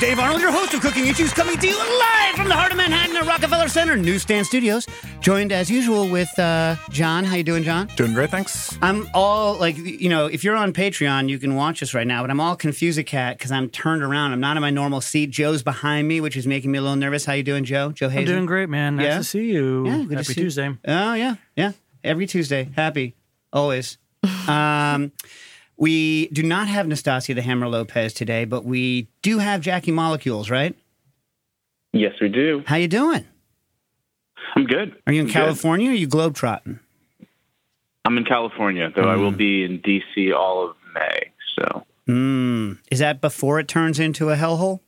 Dave Arnold, your host of Cooking Issues, coming to you live from the heart of Manhattan at Rockefeller Center Newsstand Studios. Joined as usual with uh, John. How you doing, John? Doing great, thanks. I'm all like, you know, if you're on Patreon, you can watch us right now, but I'm all confused a cat because I'm turned around. I'm not in my normal seat. Joe's behind me, which is making me a little nervous. How you doing, Joe? Joe Hazen? I'm doing great, man. Nice Yeah? to see you. Yeah, good to Happy see- Tuesday. Oh yeah, yeah. Every Tuesday, happy always. um, we do not have Nastassia the Hammer Lopez today, but we do have Jackie Molecules, right? Yes, we do. How you doing? I'm good. Are you in I'm good. California? or Are you globetrotting? I'm in California, though I Hmm. will be in DC all of May. So Mm. Is that before it turns into a hellhole?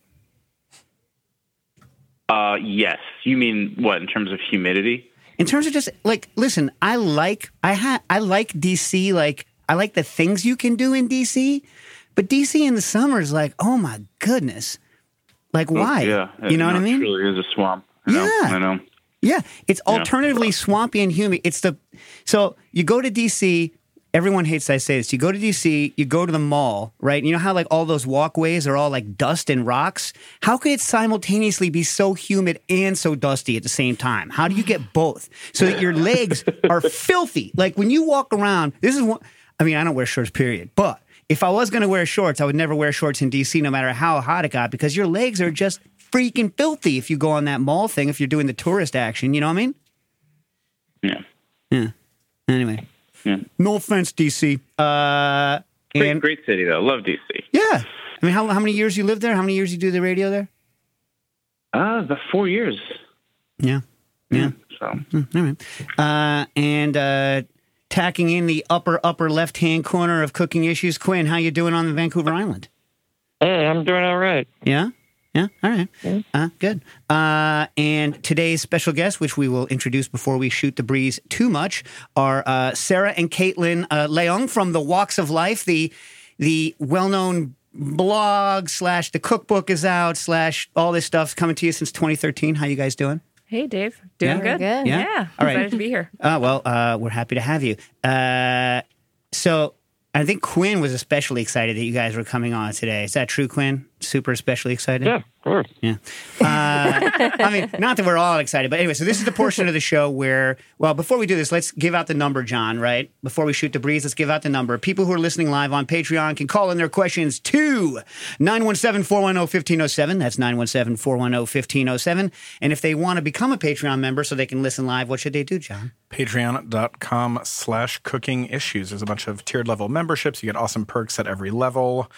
Uh, yes. You mean what in terms of humidity? In terms of just like, listen, I like I ha- I like DC. Like I like the things you can do in DC, but DC in the summer is like, oh my goodness, like oh, why? Yeah. you know it what I mean? Truly is a swamp. I know, Yeah. I know. Yeah, it's alternatively swampy and humid. It's the so you go to DC. Everyone hates I say this. You go to DC, you go to the mall, right? You know how like all those walkways are all like dust and rocks. How could it simultaneously be so humid and so dusty at the same time? How do you get both so that your legs are filthy? Like when you walk around, this is one. I mean, I don't wear shorts, period, but. If I was going to wear shorts, I would never wear shorts in DC, no matter how hot it got, because your legs are just freaking filthy if you go on that mall thing. If you're doing the tourist action, you know what I mean? Yeah. Yeah. Anyway, Yeah. no offense, DC. Uh, Great, and great city though. Love DC. yeah, I mean, how how many years you lived there? How many years you do the radio there? Uh, the four years. Yeah. Yeah. So Mm, All right. Uh, and uh, tacking in the upper upper left hand corner of cooking issues, Quinn. How you doing on the Vancouver Island? Hey, I'm doing all right. Yeah. Yeah. All right. Uh, good. Uh, and today's special guests, which we will introduce before we shoot the breeze too much, are uh, Sarah and Kaitlin uh, Leung from the Woks of Life, the the well known blog slash the cookbook is out slash all this stuff's coming to you since 2013. How you guys doing? Hey, Dave. Doing Yeah? good. Good. Yeah? Yeah. All right. Excited to be here. Uh, well, uh, we're happy to have you. Uh, so I think Quinn was especially excited that you guys were coming on today. Is that true, Quinn? Super especially excited? Yeah, of course. Yeah. Uh, I mean, not that we're all excited, but anyway, so this is the portion of the show where, well, before we do this, let's give out the number, John, right? Before we shoot the breeze, let's give out the number. People who are listening live on Patreon can call in their questions to 917 410 1507. That's 917 410 1507. And if they want to become a Patreon member so they can listen live, what should they do, John? Patreon.com slash cooking issues. There's a bunch of tiered level memberships. You get awesome perks at every level.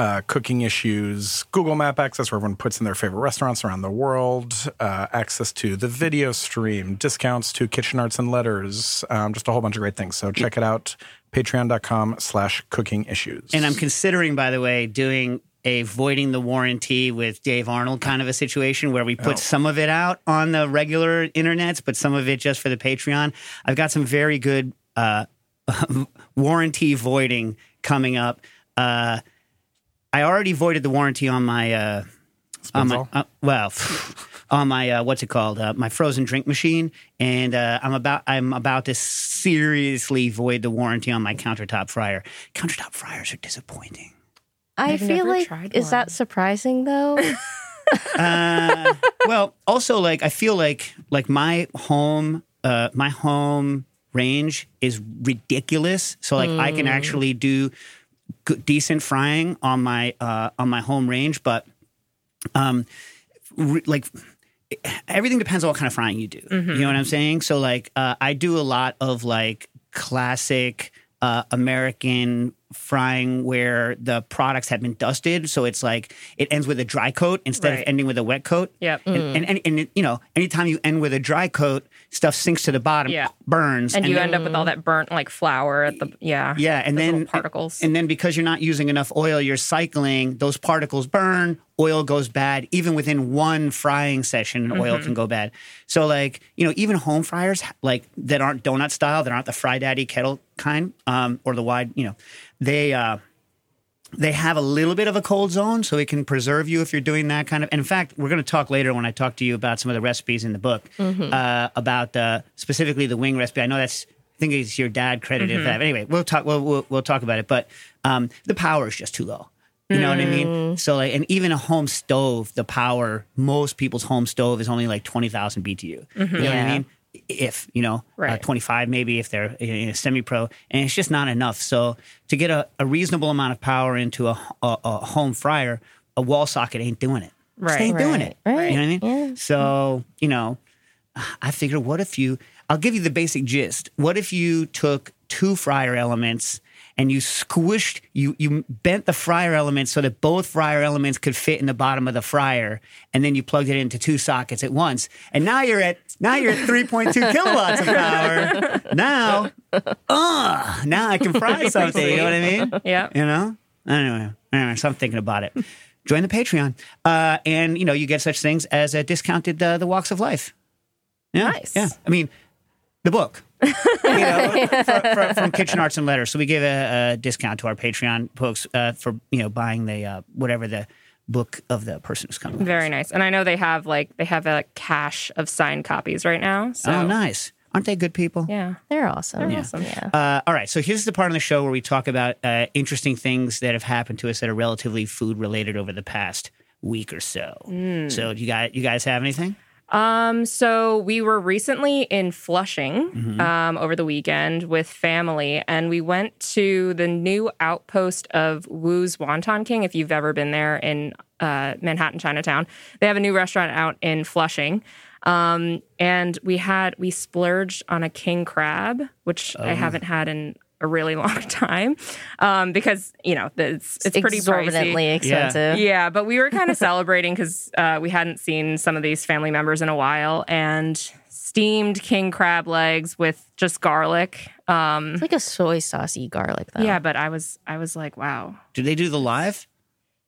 Uh, cooking issues, Google Map access where everyone puts in their favorite restaurants around the world, uh, access to the video stream, discounts to Kitchen Arts and Letters, um, just a whole bunch of great things. So check it out, patreon.com slash cooking issues. And I'm considering, by the way, doing a voiding the warranty with Dave Arnold kind of a situation where we put Oh. some of it out on the regular internets, but some of it just for the Patreon. I've got some very good uh, warranty voiding coming up. I already voided the warranty on my uh, on my uh, well on my uh, what's it called uh, my frozen drink machine, and uh, I'm about I'm about to seriously void the warranty on my countertop fryer. Countertop fryers are disappointing. I I've feel never like tried is one. that surprising though? Uh, well, also like I feel like like my home uh, my home range is ridiculous. So like I can actually do good, decent frying on my uh, on my home range, but um, re- like everything depends on what kind of frying you do. You know what I'm saying? So like uh, I do a lot of like classic uh, American frying where the products have been dusted. So it's like it ends with a dry coat instead of ending with a wet coat. Yep. And, and, and, and, you know, anytime you end with a dry coat, stuff sinks to the bottom, Yeah. burns. And you then- end up with all that burnt like flour at the yeah. yeah, and then particles. And then because you're not using enough oil, you're cycling. Those particles burn. Oil goes bad. Even within one frying session, oil Mm-hmm. can go bad. So like you know, even home fryers like that aren't donut style, that aren't the Fry Daddy kettle kind, um, or the wide, you know, they. Uh, they have a little bit of a cold zone, so it can preserve you if you're doing that kind of. And in fact, we're going to talk later when I talk to you about some of the recipes in the book uh, about uh, specifically the wing recipe. I know that's. I think it's your dad credited for that. Anyway, we'll talk. We'll, we'll we'll talk about it. But um, the power is just too low. You know what I Mm. mean? So like, and even a home stove, the power, most people's home stove is only like twenty thousand BTU. You know what I Yeah. mean? If you know, uh, Mm-hmm. Twenty five maybe if they're in in a semi pro, and it's just not enough. So to get a, a reasonable amount of power into a, a, a home fryer, a wall socket ain't doing it. Just Right. ain't doing it. right. You know what I mean? Yeah. So you know, I figured, what if you? I'll give you the basic gist. What if you took two fryer elements and you squished, you you bent the fryer elements so that both fryer elements could fit in the bottom of the fryer, and then you plugged it into two sockets at once, and now you're at now you're at three point two kilowatts of power. Now, uh, now I can fry something. You know what I mean? Yeah. You know? Anyway, anyway, so I'm thinking about it. Join the Patreon, uh, and you know you get such things as a discounted uh, the Woks of Life. Yeah, Nice. Yeah, I mean, the book. you know, for, for, from Kitchen Arts and Letters. So we give a, a discount to our Patreon folks uh, for you know buying the uh, whatever the book of the person who's coming. with. Very nice. And I know they have like they have a cache of signed copies right now. So Oh, nice! Aren't they good people? yeah. They're awesome. They're awesome. Yeah. Uh, all right, so here's the part of the show where we talk about uh, interesting things that have happened to us that are relatively food related over the past week or so. So, you guys, you guys have anything? Um, so we were recently in Flushing Mm-hmm. um, over the weekend with family, and we went to the new outpost of Wu's Wonton King. If you've ever been there in uh, Manhattan, Chinatown, they have a new restaurant out in Flushing. Um, and we had we splurged on a king crab, which Oh. I haven't had in a really long time, um, because you know it's it's pretty pricey. exorbitantly expensive. Yeah, but we were kind of celebrating because uh, we hadn't seen some of these family members in a while, and steamed king crab legs with just garlic. Um, It's like a soy saucy garlic though. yeah, but I was I was like, wow, Do they do the live?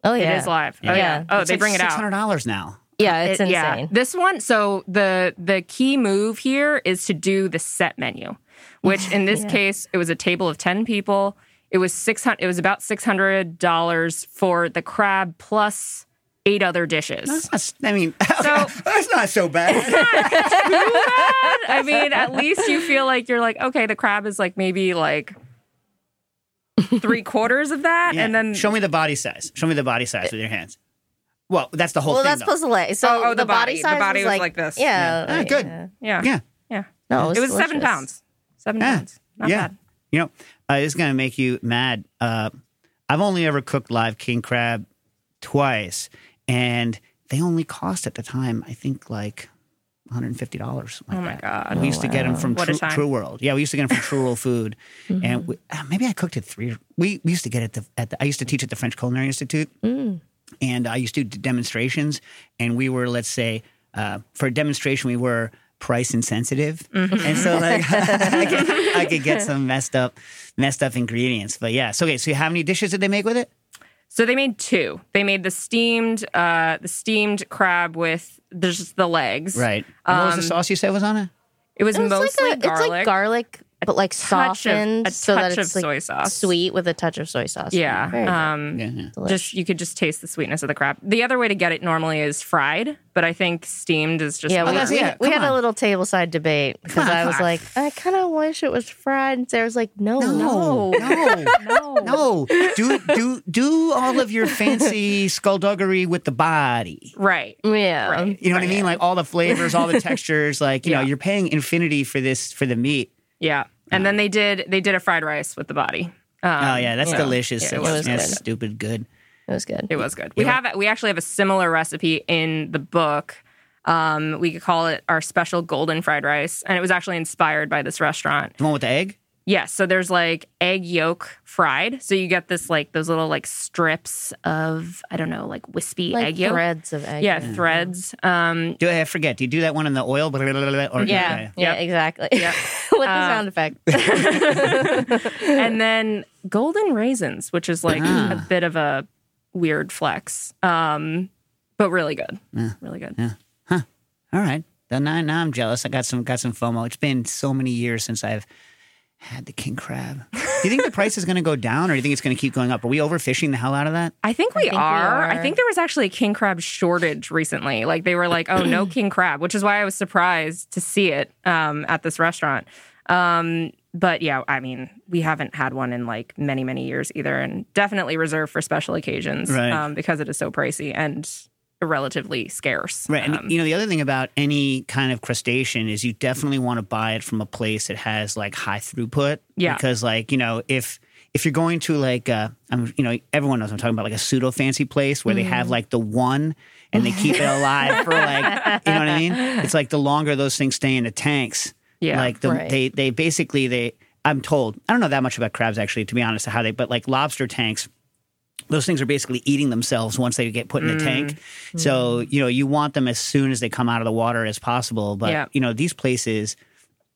Oh yeah. it is live. Oh yeah. Yeah. Oh, It's they like bring it Six out. hundred dollars now. Yeah, it's It- insane. This one, so the the key move here is to do the set menu, which in this case it was a table of ten people. It was six hundred. It was about six hundred dollars for the crab plus eight other dishes. That's not, I mean, So- that's not so bad. I mean, at least you feel like you're like, okay, the crab is like maybe like three quarters of that, Yeah. and then show me the body size. Show me the body size with your hands. Well, that's the whole well, thing. that's though. supposed to lay. So Oh, oh, the the body body. The body was was like, like this. Yeah, Ah, like, good. yeah. yeah, yeah. yeah. No, It was seven pounds. Seven Yeah. pounds. Not yeah. bad. You know, uh, this is going to make you mad. Uh, I've only ever cooked live king crab twice, and they only cost at the time, I think, like $150. Oh my god. We used to get them from True. True World. Yeah, we used to get them from True World Food, and we, uh, maybe I cooked it three. We, we used to get it at the, at the. I used to teach at the French Culinary Institute, and I used to do demonstrations. And we were, let's say, uh, for a demonstration, we were price insensitive, and so like I, could, I could get some messed up, messed up ingredients. But yeah, so okay. So how many dishes did they make with it? So they made two. They made the steamed, uh, the steamed crab with just the legs. Right. And what was the Um, sauce you said was on it? It was It was mostly like a, garlic. It's like garlic, but like touch of- softened a so that touch it's of like soy sauce. sweet with a touch of soy sauce. Yeah. Um, Yeah, yeah. Just you could just taste the sweetness of the crab. The other way to get it normally is fried, but I think steamed is just yeah, Oh, we, better. we, yeah, we come had a little tableside debate because I was like, I kind of wish it was fried. And Sarah's like, no, No, no, no. no. Do do do all of your fancy skullduggery with the body. Right. Yeah. Right. You know what I mean? Like all the flavors, all the textures. Like you know, you're paying infinity for this for the meat. Yeah. And then they did they did a fried rice with the body. Um, oh yeah, that's so, delicious. yeah, it That's- was that's good. stupid good. It was good. It was good. We have we actually have a similar recipe in the book. Um, we could call it our special golden fried rice, and it was actually inspired by this restaurant. The one with the egg. Yes, so there's like egg yolk fried. So you get this like those little like strips of I don't know like wispy like egg yolk. threads of egg. Yeah, threads. Um, Do I forget? Do you do that one in the oil? Blah, blah, blah, blah, Or, Yeah, okay. yeah, Yep. exactly. Yep. With the Uh, sound effect. and then golden raisins, which is like Ah. a bit of a weird flex, um, but really good. Really good. Yeah. Huh. All right. Now, now I'm jealous. I got some got some FOMO. It's been so many years since I've had the king crab. Do you think the price is going to go down, or do you think it's going to keep going up? Are we overfishing the hell out of that? I think we, think we are. I think there was actually a king crab shortage recently. Like they were like, "Oh, no king crab," which is why I was surprised to see it um, at this restaurant. Um, but yeah, I mean, we haven't had one in like many, many years either, and definitely reserved for special occasions Right. um, because it is so pricey and relatively scarce. Right. Um, And you know, the other thing about any kind of crustacean is you definitely want to buy it from a place that has like high throughput. Yeah. Because like, you know, if if you're going to like uh I'm you know, everyone knows what I'm talking about, like a pseudo fancy place where they have like the one and they keep it alive for like you know what I mean? It's like the longer those things stay in the tanks. Yeah, Like the, right. they they basically they I'm told I don't know that much about crabs actually, to be honest, how they but like lobster tanks those things are basically eating themselves once they get put in the mm-hmm. tank. So, you know, you want them as soon as they come out of the water as possible. But, Yeah. you know, these places,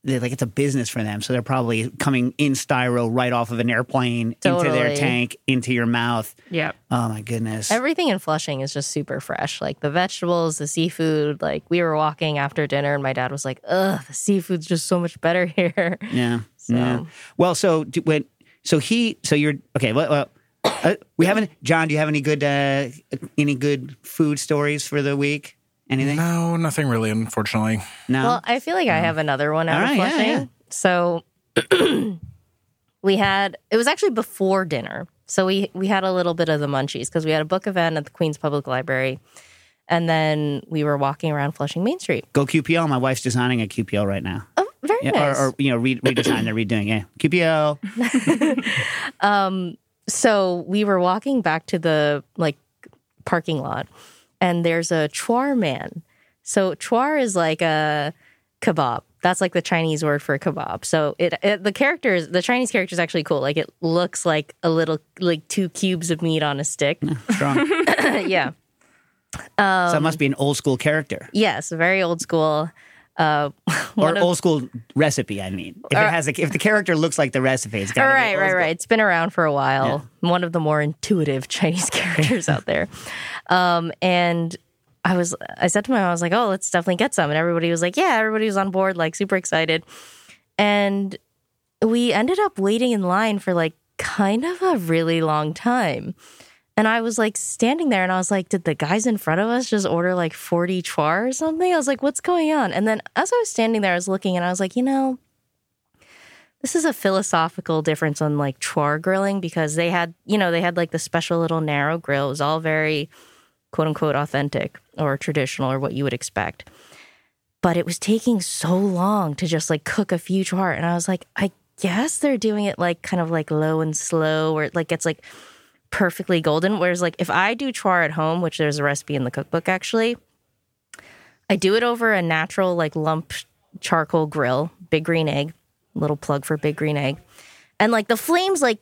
they're like it's a business for them. So they're probably coming in styro right off of an airplane into their tank, into your mouth. yeah. Oh my goodness. Everything in Flushing is just super fresh. Like the vegetables, the seafood. Like we were walking after dinner, and my dad was like, "Ugh, the seafood's just so much better here." yeah. So- Yeah. Well, so when so he so you're okay, well, well uh, we haven't John, do you have any good uh any good food stories for the week? Anything? No, nothing really, unfortunately. No. Well, I feel like I have another one out All of right, yeah, Flushing. yeah. So we had it was actually before dinner. So we we had a little bit of the munchies because we had a book event at the Queens Public Library. And then we were walking around Flushing Main Street. Go QPL. My wife's designing a QPL right now. Oh, very Yeah, nice. or, or you know, re- redesign. They're redoing. Yeah, QPL. so we were walking back to the like parking lot and there's a chwar man. So chwar is like a kebab. That's like the chinese word for kebab. So it, it the characters the chinese character is actually cool. Like it looks like a little like two cubes of meat on a stick. Strong. yeah. So it must be an old school character. Yes very old school uh or of- old school recipe. I mean, if it has a, if the character looks like the recipe, it's got right, right, right. It's been around for a while. One of the more intuitive Chinese characters out there. Um, and I was, I said to my mom, I was like, "Oh, let's definitely get some." And everybody was like, "Yeah." Everybody was on board, like super excited. And we ended up waiting in line for like kind of a really long time. And I was like standing there and I was like, did the guys in front of us just order like 40 chwar or something? I was like, what's going on? And then as I was standing there, I was looking and I was like, you know, this is a philosophical difference on like chwar grilling because they had, you know, they had like the special little narrow grill. It was all very quote unquote authentic or traditional or what you would expect. But it was taking so long to just like cook a few chwar. And I was like, I guess they're doing it like kind of like low and slow where it like gets like perfectly golden. Whereas like if I do chwar at home, which there's a recipe in the cookbook actually, I do it over a natural like lump charcoal grill, big green egg, little plug for big green egg. And like the flames like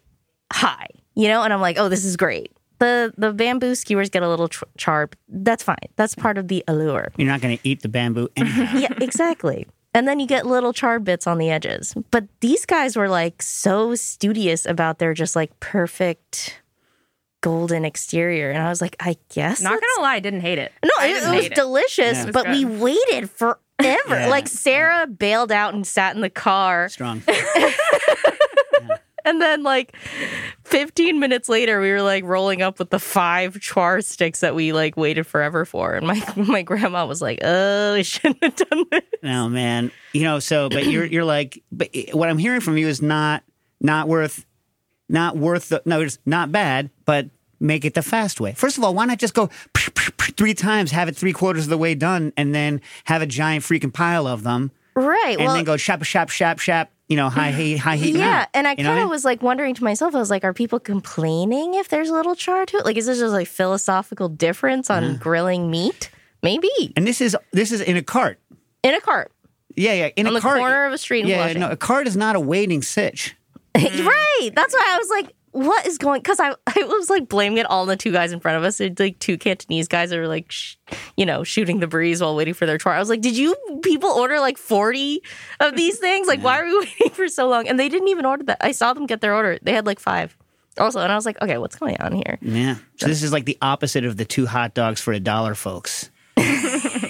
high, you know, and I'm like, oh, this is great. The the bamboo skewers get a little tr- charred. That's fine. That's part of the allure. You're not going to eat the bamboo. anyhow. yeah, exactly. And then you get little charred bits on the edges. But these guys were like so studious about their just like perfect golden exterior. And I was like, I guess. Not gonna lie, I didn't hate it. No, it, it was hate delicious, Yeah. It was but we waited forever. Yeah. Like Sarah bailed out and sat in the car. Strong. And then like 15 minutes later, we were like rolling up with the five char sticks that we like waited forever for. And my my grandma was like, oh, we shouldn't have done this. No, man. You know, so but you're you're like, but eh, what I'm hearing from you is not not worth not worth the no, it's not bad, but make it the fast way. First of all, why not just go three times, have it three quarters of the way done, and then have a giant freaking pile of them, Right. and well, then go shop, shop, shop, shop. You know, high heat, high heat. Yeah, now. and I You know what kind of mean? was like wondering to myself, I was like, are people complaining if there's a little char to it? Like, is this just like philosophical difference on grilling meat? Maybe And this is this is in a cart. in a cart Yeah, yeah. In on a the cart. corner of a street yeah, no, a cart is not a waiting sitch. Mm. right. That's why I was like, what is going? Because I, I was like blaming it all on the two guys in front of us. It's like two Cantonese guys that were like, sh- you know, shooting the breeze while waiting for their char. I was like, did you people order like forty of these things? Like, why are we waiting for so long? And they didn't even order that. I saw them get their order. They had like five. Also, and I was like, okay, what's going on here? Yeah. So this is like the opposite of the two hot dogs for a dollar, folks.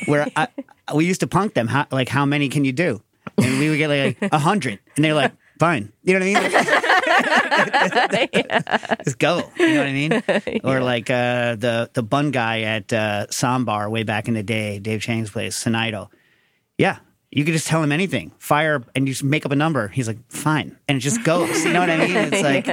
Where I, we used to punk them, how, like, how many can you do? And we would get like a hundred, and they're like, fine. You know what I mean? Just go. You know what I mean? Or like uh, the the bun guy at uh, Ssäm Bar way back in the day, Dave Chang's place, Sonaido. Yeah. You could just tell him anything, fire, and you just make up a number. He's like, fine, and it just goes. You know what I mean? It's like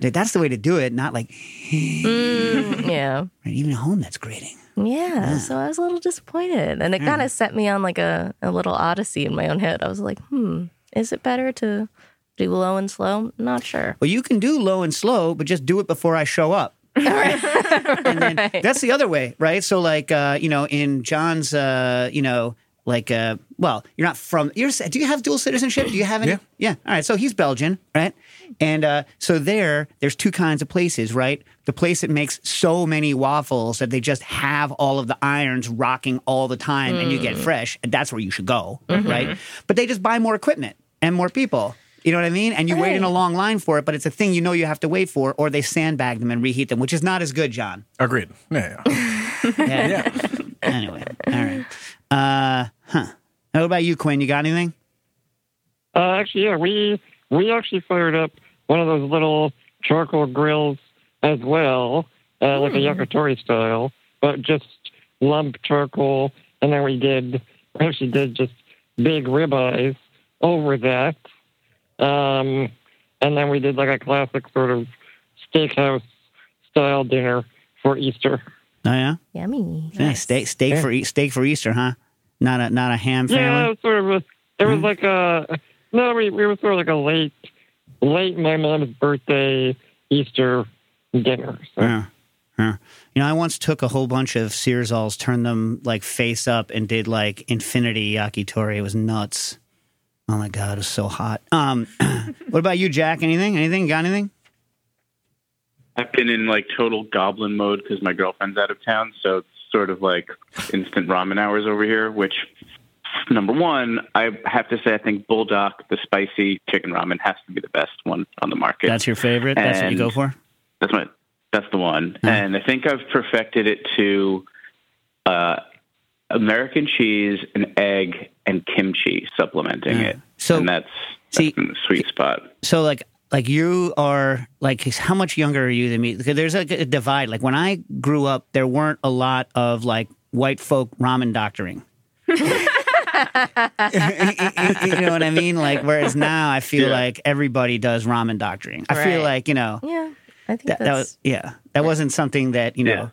dude, that's the way to do it, not like Yeah. even at home. That's grating. Yeah, so I was a little disappointed, and it kind of set me on like a, a little odyssey in my own head. I was like, hmm, is it better to do low and slow? Not sure. Well, you can do low and slow, but just do it before I show up. and then that's the other way, right? So, like, uh, you know, in John's, uh, you know, like, uh, well, you're not from. You're. Do you have dual citizenship? Do you have any? Yeah. Yeah. All right. So he's Belgian, right? And uh, so there, there's two kinds of places, right? The place that makes so many waffles that they just have all of the irons rocking all the time, and you get fresh. And that's where you should go, right? But they just buy more equipment and more people. You know what I mean? And you wait in a long line for it, but it's a thing you know you have to wait for, or they sandbag them and reheat them, which is not as good, John. Agreed. Yeah, yeah. Yeah. anyway, all right. Uh, huh. What about you, Quinn? You got anything? Uh, actually, yeah, we we actually fired up one of those little charcoal grills as well, uh, like a yakitori style, but just lump charcoal, and then we did we actually did just big ribeyes over that, um, and then we did like a classic sort of steakhouse style dinner for Easter. Oh yeah, Yummy. yeah steak, steak for E- steak for Easter, huh? Not a not a ham Yeah, it family. was sort of a, it was like a no, we we were sort of like a late late my mom's birthday Easter dinner. So. Yeah. Yeah. You know, I once took a whole bunch of Searzalls, turned them like face up, and did like infinity yakitori. It was nuts. Oh my god, it's so hot. Um, what about you, Jack? Anything? Anything? Got anything? I've been in like total goblin mode because my girlfriend's out of town, so it's sort of like instant ramen hours over here. Which, number one, I have to say, I think Buldak, the spicy chicken ramen, has to be the best one on the market. That's your favorite. That's what you go for. That's my that's the one. And I think I've perfected it to uh, American cheese, an egg, and kimchi supplementing it. So- and that's, see- that's the sweet spot. So like like you are like how much younger are you than me? Because there's like a divide. Like when I grew up, there weren't a lot of like white folk ramen doctoring. you know what I mean? Like whereas now I feel Yeah. like everybody does ramen doctoring. I feel like you know Yeah, I think that, that was yeah that wasn't something that you know Yeah.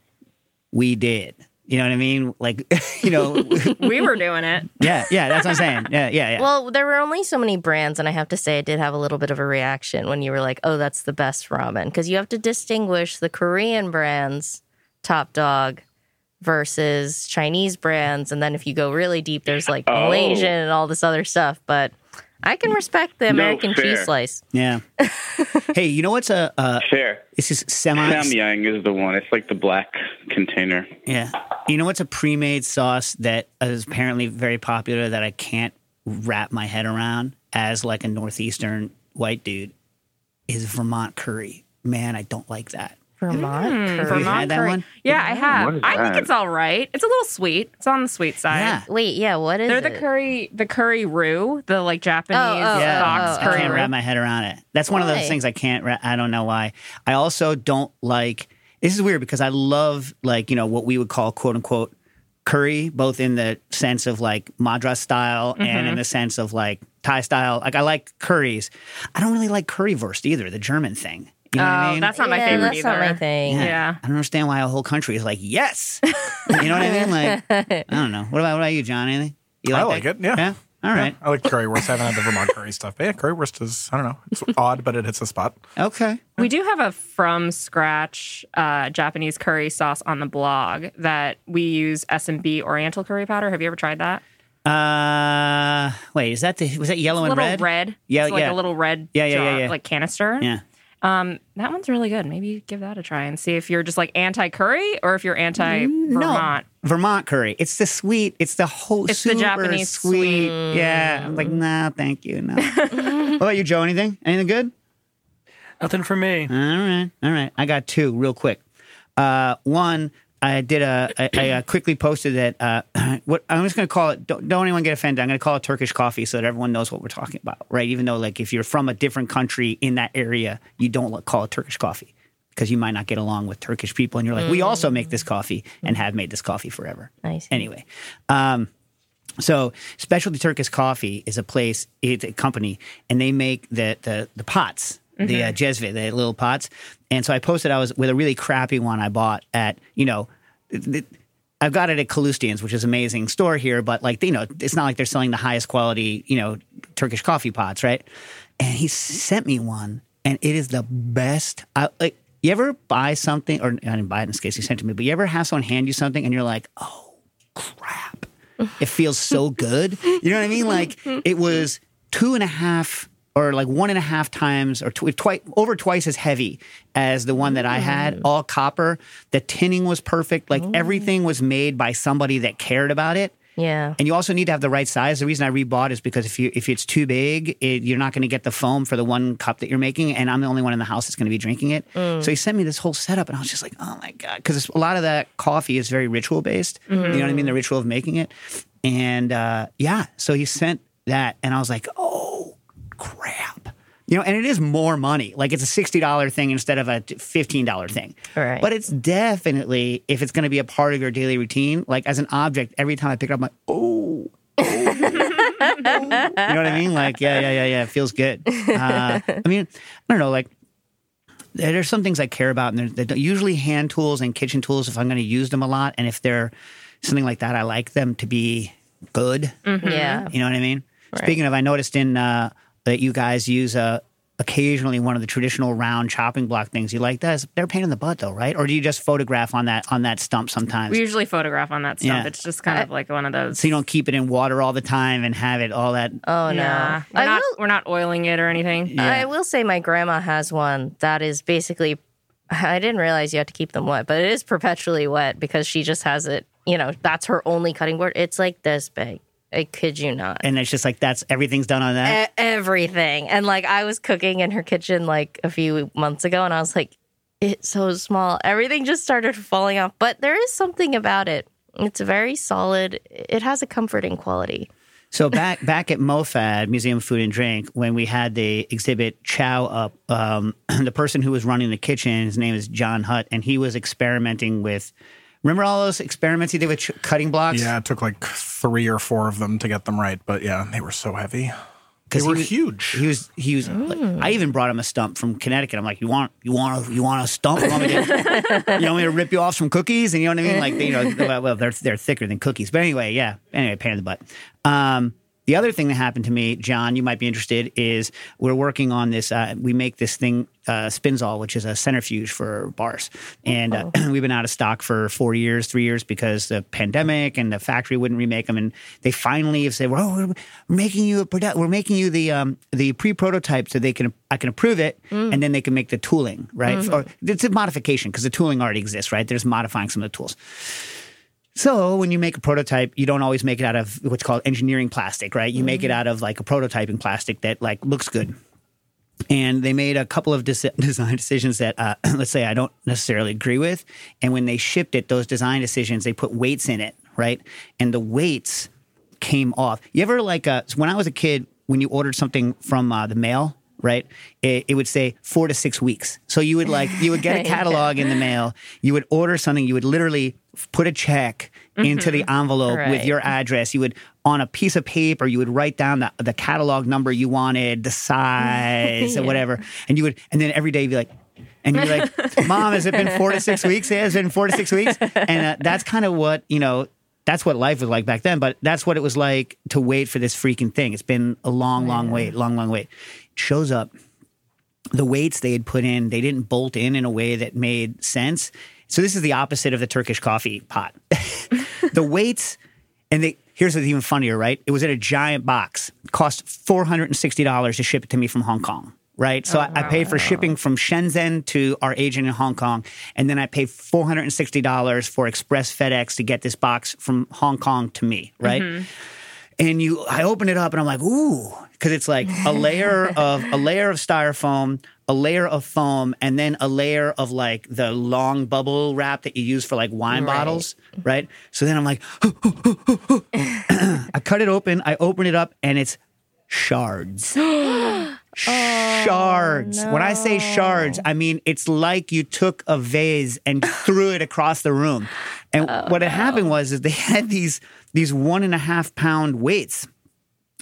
we did. You know what I mean? Like you know We were doing it. yeah yeah that's what I'm saying yeah yeah yeah. Well, there were only so many brands, and I have to say, I did have a little bit of a reaction when you were like, "Oh, that's the best ramen," because you have to distinguish the Korean brands, Top Dog, versus Chinese brands, and then if you go really deep, there's like Oh. Malaysian and all this other stuff. But I can respect the American cheese slice. yeah. hey, you know what's a uh, Fair. this is semi Samyang is the one. It's like the black container. Yeah. You know what's a pre-made sauce that is apparently very popular that I can't wrap my head around as like a northeastern white dude is Vermont curry. Man, I don't like that. Vermont. Hmm, curry. Vermont had curry. one? Yeah, I have. I think it's all right. It's a little sweet. It's on the sweet side. Yeah. Wait, yeah, what is They're it? the curry, the curry roux, the like Japanese oh, oh Yeah, box oh, oh I curry can't wrap my head around it. That's one of those things I can't. Ra- I don't know why. I also don't like. This is weird because I love like you know what we would call quote unquote curry, both in the sense of like Madras style and in mm-hmm. the sense of like Thai style. Like I like curries. I don't really like currywurst either. The German thing. You know what I Oh, mean? that's not my yeah, favorite that's not either. my thing. Yeah. I don't understand why a whole country is like, yes. you know what I mean? Like, I don't know. What about what about you, John? Anything? You I that? like it, yeah. Yeah. All right. I like currywurst. I haven't had the Vermont curry stuff. But yeah, currywurst is, I don't know, it's odd, but it hits a spot. Okay. We do have a from scratch uh, Japanese curry sauce on the blog that we use S and B Oriental curry powder. Have you ever tried that? Uh, wait. Is that the was that yellow It's and little red? red. Yeah, it's like yeah. a little red. Yeah, yeah, yeah, yeah. Like canister. Yeah. Um, that one's really good. Maybe give that a try and see if you're just like anti curry or if you're anti Vermont. No, Vermont curry. It's the sweet. It's the whole. It's the Japanese sweet. Yeah. I'm like, no, thank you. No. what about you, Joe? Anything? Anything good? Nothing for me. All right, all right. I got two real quick. Uh, one, I did a. I, I uh, quickly posted that. Uh, what I'm just going to call it. Don't, don't anyone get offended. I'm going to call it Turkish coffee so that everyone knows what we're talking about, right? Even though, like, if you're from a different country in that area, you don't like, call it Turkish coffee because you might not get along with Turkish people, and you're like, we also make this coffee and have made this coffee forever. Nice. Anyway, um, So, Specialty Turkish Coffee is a place, it's a company, and they make the the, the pots, the uh, Jezve, the little pots. And so I posted I was with a really crappy one I bought at, you know, I've got it at Kalustyan's, which is an amazing store here, but like, you know, it's not like they're selling the highest quality, you know, Turkish coffee pots, right? And he sent me one, and it is the best. I, like, you ever buy something, or I didn't buy it in this case, he sent it to me, but you ever have someone hand you something and you're like, oh, crap. It feels so good. You know what I mean? Like it was two and a half or like one and a half times or tw- twice over twice as heavy as the one that I had, all copper. The tinning was perfect. Like everything was made by somebody that cared about it. Yeah. And you also need to have the right size. The reason I rebought is because if you if it's too big, it, you're not going to get the foam for the one cup that you're making, and I'm the only one in the house that's going to be drinking it. So he sent me this whole setup, and I was just like, oh my god, because a lot of that coffee is very ritual based. You know what I mean? The ritual of making it, and uh, yeah. So he sent that, and I was like, oh crap. You know, and it is more money. Like it's a sixty dollar thing instead of a fifteen dollar thing. Right. But it's definitely if it's going to be a part of your daily routine. Like as an object, every time I pick it up, I'm like, oh. oh. you know what I mean? Like, yeah, yeah, yeah, yeah. It feels good. Uh, I mean, I don't know. Like, there- there's some things I care about, and they're, they're usually hand tools and kitchen tools if I'm going to use them a lot, and if they're something like that, I like them to be good. Yeah. You know what I mean? Speaking of, I noticed in uh, that you guys use uh, occasionally one of the traditional round chopping block things. You like that? They're a pain in the butt, though, right? Or do you just photograph on that on that stump sometimes? We usually photograph on that stump Yeah. It's just kind of like one of those. so you don't keep it in water all the time and have it all that. Oh no. we're not will, we're not oiling it or anything. Yeah. I will say my grandma has one that is basically I didn't realize you have to keep them wet, but it is perpetually wet because she just has it, you know, that's her only cutting board. It's like this big. I kid you not. And it's just like that's everything's done on that. E- everything. And like I was cooking in her kitchen like a few months ago and I was like, it's so small. Everything just started falling off. But there is something about it. It's very solid. It has a comforting quality. So back back at MOFAD Museum of Food and Drink, when we had the exhibit Chow up, um, the person who was running the kitchen, his name is John Hutt, and he was experimenting with. Remember all those experiments he did with ch- cutting blocks? Yeah, it took like three or four of them to get them right, but yeah, they were so heavy. They were he was, huge. He was he was. like- I even brought him a stump from Connecticut. I'm like, you want you want a, you want a stump? You want, me to, you want me to rip you off some cookies? And you know what I mean? Like you know, well, well, they're they're thicker than cookies. But anyway, yeah. Anyway, pain in the butt. Um, the other thing that happened to me, John, you might be interested, is we're working on this. Uh, we make this thing, uh, Spinzall, which is a centrifuge for bars. And uh, we've been out of stock for four years, three years because the pandemic and the factory wouldn't remake them. And they finally have said, well, we're we're making you a product, we're making you the um, the pre prototype so they can I can approve it and then they can make the tooling, right? Or it's a modification because the tooling already exists, right? They're just modifying some of the tools. So when you make a prototype, you don't always make it out of what's called engineering plastic, right? You make it out of like a prototyping plastic that like looks good. And they made a couple of des- design decisions that, uh, let's say, I don't necessarily agree with. And when they shipped it, those design decisions, they put weights in it, right? And the weights came off. You ever like uh, so when I was a kid, when you ordered something from uh, the mail, right? It, it would say four to six weeks. So you would like you would get a catalog in the mail. You would order something. You would literally put a check into the envelope with your address. You would on a piece of paper. You would write down the, the catalog number you wanted, the size, or whatever, and you would and then every day you'd be like. And you're like, Mom, has it been four to six weeks? Yeah, it's been four to six weeks. And uh, that's kind of what, you know, that's what life was like back then, but that's what it was like to wait for this freaking thing. It's been a long, long wait, long, long wait. It shows up. The weights they had put in, they didn't bolt in in a way that made sense. So this is the opposite of the Turkish coffee pot. the weights, and they here's what's even funnier, right? It was in a giant box. It cost four hundred and sixty dollars to ship it to me from Hong Kong. Right, so oh, I, I paid for shipping from Shenzhen to our agent in Hong Kong, and then I paid four hundred and sixty dollars for express FedEx to get this box from Hong Kong to me. Right, mm-hmm. and you I open it up and I'm like, ooh, because it's like a layer of a layer of styrofoam, a layer of foam, and then a layer of like the long bubble wrap that you use for like wine Right. bottles, right? So then I'm like, I cut it open, I open it up, and it's shards. shards. When I say oh, shards, I mean it's like you took a vase and threw it across the room. And oh, what had happened was is they had these these one and a half pound weights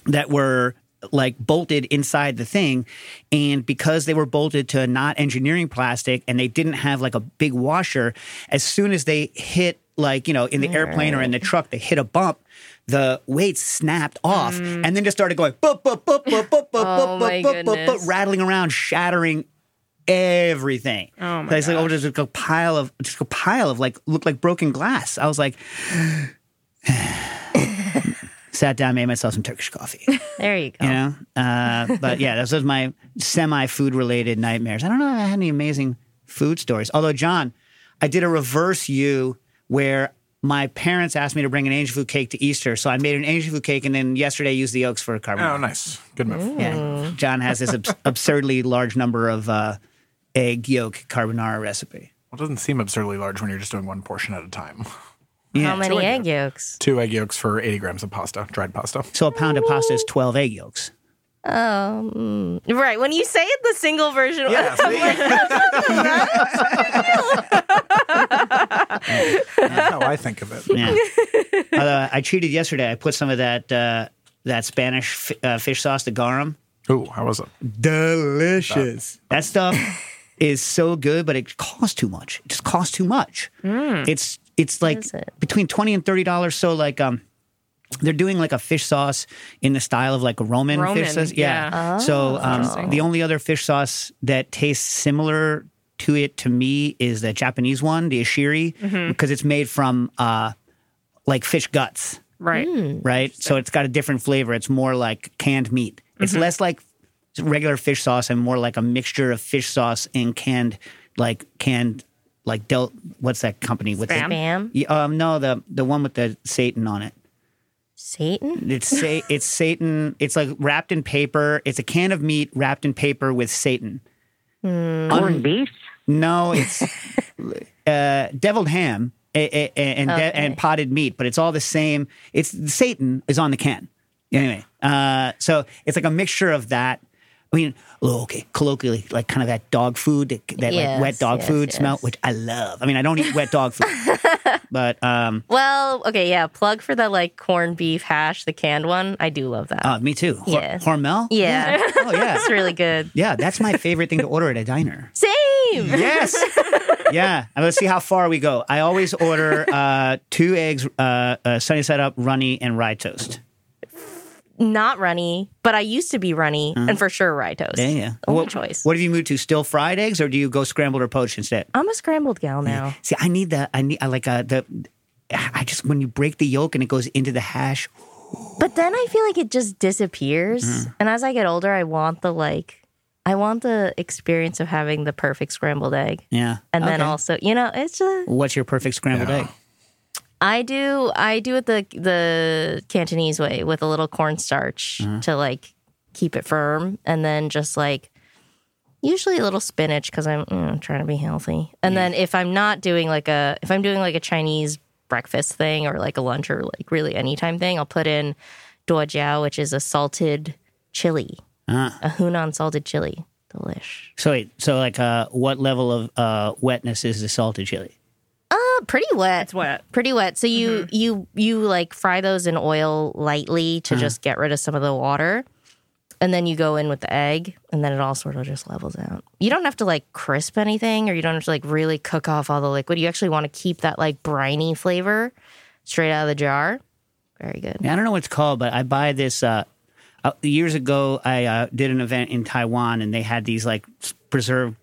that were like bolted inside the thing and because they were bolted to not engineering plastic and they didn't have like a big washer as soon as they hit like you know in the airplane or in the truck they hit a bump the weights snapped off and then just started going boop, boop, boop, boop, boop, boop, Oh, boop, boop, boop, boop, rattling around shattering everything Oh, my So it's like oh there's just a pile of just a pile of like looked like broken glass i was like sat down made myself some turkish coffee There you go. you know uh, but yeah those was my semi food related nightmares i don't know if i had any amazing food stories although john i did a reverse you where my parents asked me to bring an angel food cake to easter so i made an angel food cake and then yesterday used the yolks for a carbonara Oh, nice. Good move. yeah. john has this abs- absurdly large number of uh, egg yolk carbonara recipe Well, it doesn't seem absurdly large when you're just doing one portion at a time. yeah. How many egg yolks? Two egg yolks for 80 grams of pasta, dried pasta. so a pound of pasta is 12 egg yolks Um, right. When you say it, the single version. Of Yeah, That's how I think of it. Yeah. Although I cheated yesterday. I put some of that uh, that Spanish fi- uh, fish sauce, the garum. Ooh, how was it? Delicious. That stuff is so good, but it costs too much. It just costs too much. It's it's like it? between twenty and thirty dollars. So like um. They're doing like a fish sauce in the style of like Roman, Roman, fish sauce. Yeah. yeah. so um, the only other fish sauce that tastes similar to it to me is the Japanese one, the ishiri, because it's made from uh, like fish guts Right. right? So it's got a different flavor. It's more like canned meat. It's less like regular fish sauce and more like a mixture of fish sauce and canned, like canned, like del. What's that company with Spam? the? Spam. Yeah, um, no, the the one with the Satan on it. Satan. It's sa- it's Satan. It's like wrapped in paper. It's a can of meat wrapped in paper with Satan. Corned beef? No, it's uh, deviled ham a- a- a- and de- and potted meat, but it's all the same. It's Satan is on the can. Anyway, uh, so it's like a mixture of that. I mean, oh, okay, colloquially, like kind of that dog food, that, that Yes, like wet dog yes, food smell, which I love. I mean, I don't eat wet dog food, but um, Well, okay, yeah. Plug for the like corned beef hash, the canned one. I do love that. uh, me too. Hor- Yeah. Hormel, yeah, oh yeah, it's really good. yeah. That's my favorite thing to order at a diner. Same. Yes. yeah. And let's see how far we go. I always order uh, two eggs, uh, uh, sunny side up, runny, and rye toast. Not runny, but I used to be runny, and for sure rye toast. Yeah, yeah. Only what, choice. What have you moved to? Still fried eggs, or do you go scrambled or poached instead? I'm a scrambled gal now. See, I need the. I need. I like uh, the. I just when you break the yolk and it goes into the hash. But then I feel like it just disappears. Mm-hmm. And as I get older, I want the like, I want the experience of having the perfect scrambled egg. Yeah. And then also, you know, it's just, What's your perfect scrambled Yeah. egg? I do, I do it the the Cantonese way with a little cornstarch Mm-hmm. to like keep it firm, and then just like usually a little spinach because I'm you know, trying to be healthy. And then if I'm not doing like a, if I'm doing like a Chinese breakfast thing or like a lunch or like really anytime thing, I'll put in duojiao, which is a salted chili, Ah. a Hunan salted chili. Delish. So wait. So like, uh, what level of uh, wetness is the salted chili? Uh, pretty wet. It's wet. pretty wet. So you you you like fry those in oil lightly to just get rid of some of the water. And then you go in with the egg, and then it all sort of just levels out. You don't have to like crisp anything, or you don't have to like really cook off all the liquid. You actually want to keep that like briny flavor straight out of the jar. Very good. Yeah, I don't know what it's called, but I buy this. Uh, uh, years ago, I uh, did an event in Taiwan, and they had these like preserved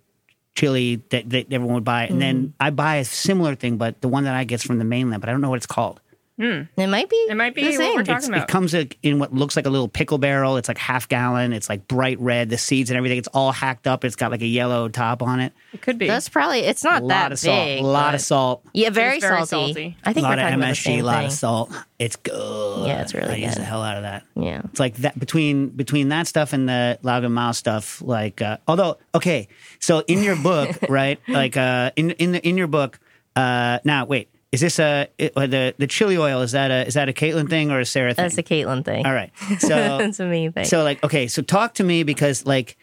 chili that, that everyone would buy, and Mm. then I buy a similar thing, but the one that I get from the mainland, but I don't know what it's called. It might be. It might be the what same. we're talking It's, about. it comes in- in what looks like a little pickle barrel. It's like half gallon. It's like bright red. The seeds and everything. It's all hacked up. It's got like a yellow top on it. it could be. That's probably. It's not A lot that of salt. big. A lot of salt. Yeah, very, very salty. salty. I A think lot we're of talking about the MSG. same A lot thing. of salt. It's good. Yeah, it's really I use the hell out of that. Yeah. It's like that between between that stuff and the Lao Gan Ma stuff. Like, uh, although okay, so in your book, right? Like, uh, in in the in your book, uh, now wait, is this a it, uh, the the chili oil? Is that a is that a Kaitlin thing or a Sarah thing? That's a Kaitlin thing. All right, so That's a me thing. so like okay, so talk to me because like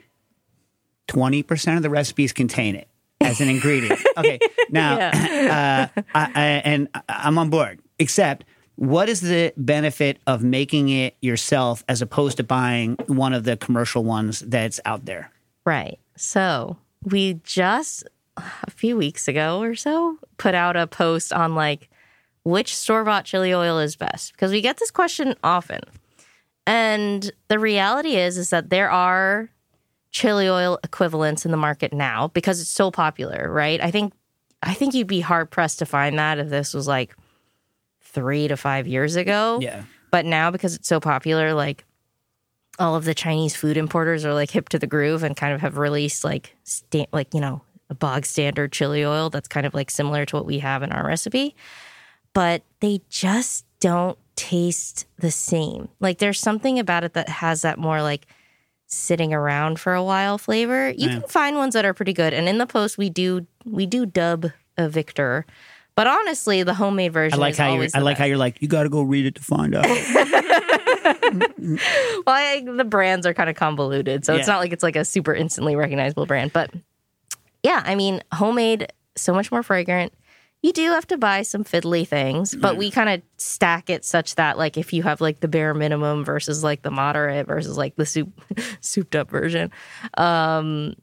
20% of the recipes contain it as an ingredient. Okay, now, uh, I, I, and I'm on board, except what is the benefit of making it yourself as opposed to buying one of the commercial ones that's out there? Right. So we just a few weeks ago or so put out a post on like which store bought chili oil is best because we get this question often. And the reality is is that there are chili oil equivalents in the market now because it's so popular, right? I think I think you'd be hard pressed to find that if this was like 3 to 5 years ago. Yeah. But now because it's so popular like all of the Chinese food importers are like hip to the groove and kind of have released like sta- like you know a bog standard chili oil that's kind of like similar to what we have in our recipe, but they just don't taste the same. Like there's something about it that has that more like sitting around for a while flavor. You Yeah. can find ones that are pretty good, and in the post we do we do dub a Victor. But honestly, the homemade version I like is how you're, always I like how you're like, you got to go read it to find out. well, I, the brands are kind of convoluted, so it's not like it's like a super instantly recognizable brand. But yeah, I mean, homemade, so much more fragrant. You do have to buy some fiddly things, but we kind of stack it such that like if you have like the bare minimum versus like the moderate versus like the soup souped up version. Um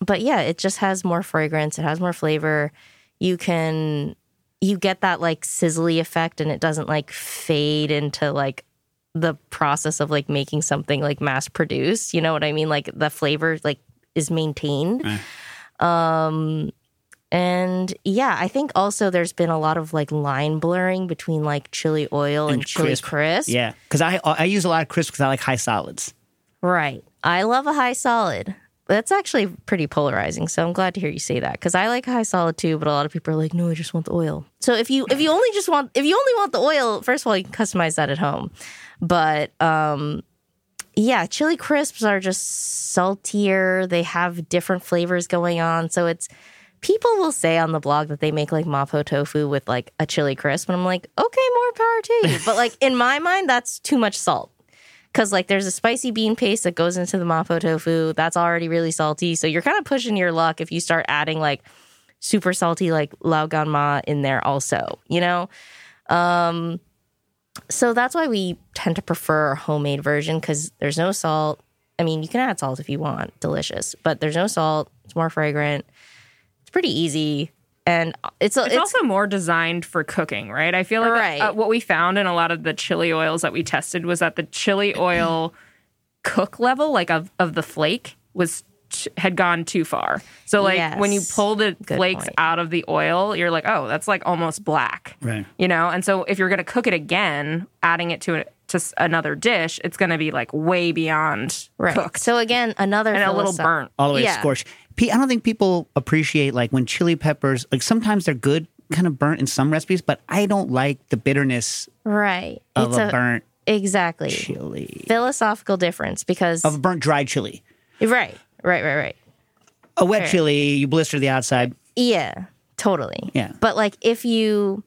but yeah, it just has more fragrance, it has more flavor. You can you get that like sizzly effect and it doesn't like fade into like the process of like making something like mass produced. You know what I mean? Like the flavor like is maintained. Um and yeah, I think also there's been a lot of like line blurring between like chili oil and, And chili crisp. crisp. yeah, because I I use a lot of crisp because I like high solids. Right. I love a high solid. That's actually pretty polarizing. So I'm glad to hear you say that because I like high solid too. But a lot of people are like, no, I just want the oil. So if you if you only just want if you only want the oil, first of all, you can customize that at home. But um, yeah, chili crisps are just saltier. They have different flavors going on. So it's people will say on the blog that they make like mapo tofu with like a chili crisp, and I'm like, okay, more power to you. but like in my mind, that's too much salt because like there's a spicy bean paste that goes into the mapo tofu that's already really salty so you're kind of pushing your luck if you start adding like super salty like Lao Gan Ma in there also you know um so that's why we tend to prefer a homemade version because there's no salt i mean you can add salt if you want delicious but there's no salt it's more fragrant it's pretty easy and it's, a, It's, also more designed for cooking, right? I feel like Right. uh, what we found in a lot of the chili oils that we tested was that the chili oil cook level, like of, of the flake, was ch- had gone too far. So like when you pull the Good flakes point. out of the oil, you're like, oh, that's like almost black, Right. you know. And so if you're gonna cook it again, adding it to a, to another dish, it's gonna be like way beyond right cooked so again another and a little philosoph- burnt. all the way Yeah. to scorch. I don't think people appreciate like when chili peppers like sometimes they're good, kind of burnt in some recipes, but I don't like the bitterness right of it's a, a burnt exactly chili philosophical difference because of a burnt dried chili. right right right right A wet Right. chili, you blister the outside. yeah totally Yeah. but like if you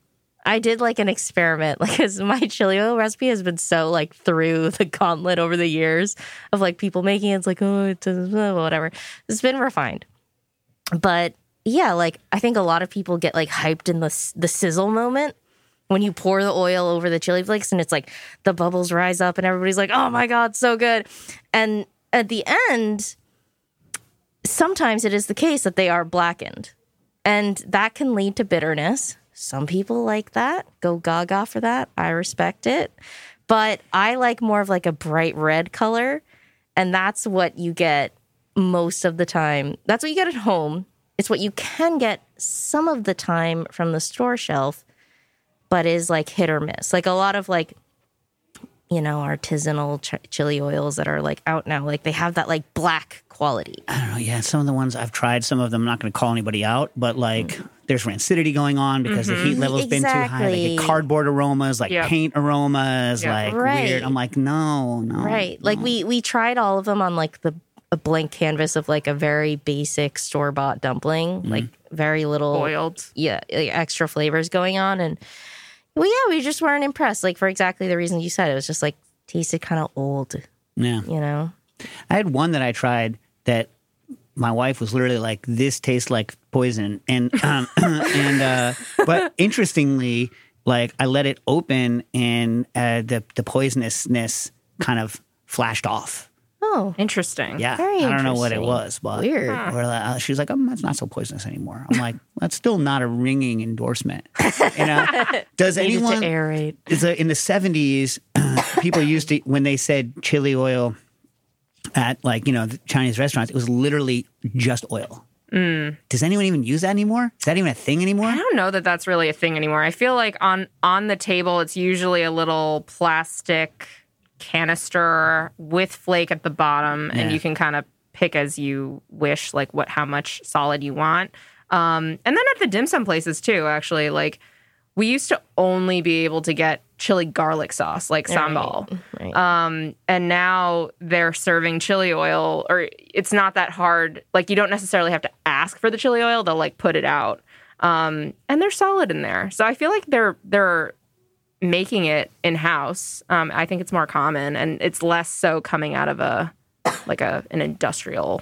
i did like an experiment like 'cause my chili oil recipe has been so like through the gauntlet over the years of like people making it it's like oh it's whatever it's been refined but yeah like i think a lot of people get like hyped in the the sizzle moment when you pour the oil over the chili flakes and it's like the bubbles rise up and everybody's like, oh my God, so good. And at the end, sometimes it is the case that they are blackened and that can lead to bitterness. Some people like that, go gaga for that. I respect it. But I like more of like a bright red color. And that's what you get most of the time. That's what you get at home. It's what you can get some of the time from the store shelf but is like hit or miss. Like a lot of like, you know, artisanal ch- chili oils that are like out now, like they have that like black quality. I don't know. Yeah, some of the ones I've tried, some of them I'm not going to call anybody out, but like mm-hmm. there's rancidity going on because the heat mm-hmm. level's been too high. Like cardboard aromas, like Yep. paint aromas, Yeah. like Right. weird. I'm like, no, no. Right. Like we we tried all of them on like the a blank canvas of like a very basic store bought dumpling, mm-hmm. like very little boiled. yeah, like extra flavors going on and well yeah, we just weren't impressed. Like for exactly the reason you said. It was just like tasted kind of old, Yeah. you know. I had one that I tried that my wife was literally like, "This tastes like poison," and um, and uh, but interestingly, like I let it open, and uh, the the poisonousness kind of flashed off. Oh, Interesting. Yeah, Very I don't know what it was, but Weird. we're like- uh, she was like, "Oh, that's not so poisonous anymore." I'm like, "That's still not a ringing endorsement." You know, does needed to anyone? aerate. is a, in the 70s people used to when they said chili oil at like you know the chinese restaurants it was literally just oil. Does anyone even use that anymore? Is that even a thing anymore? I don't know that that's really a thing anymore. I feel like on on the table, it's usually a little plastic canister with flake at the bottom, and you can kind of pick as you wish, like what how much solid you want. Um, and then at the dim sum places too, actually, like we used to only be able to get chili garlic sauce, like sambal. Right. Um, and now they're serving chili oil, or it's not that hard. Like you don't necessarily have to ask for the chili oil; they'll like put it out, um, and they're solid in there. So I feel like they're they're making it in house. Um, I think it's more common, and it's less so coming out of a like a an industrial.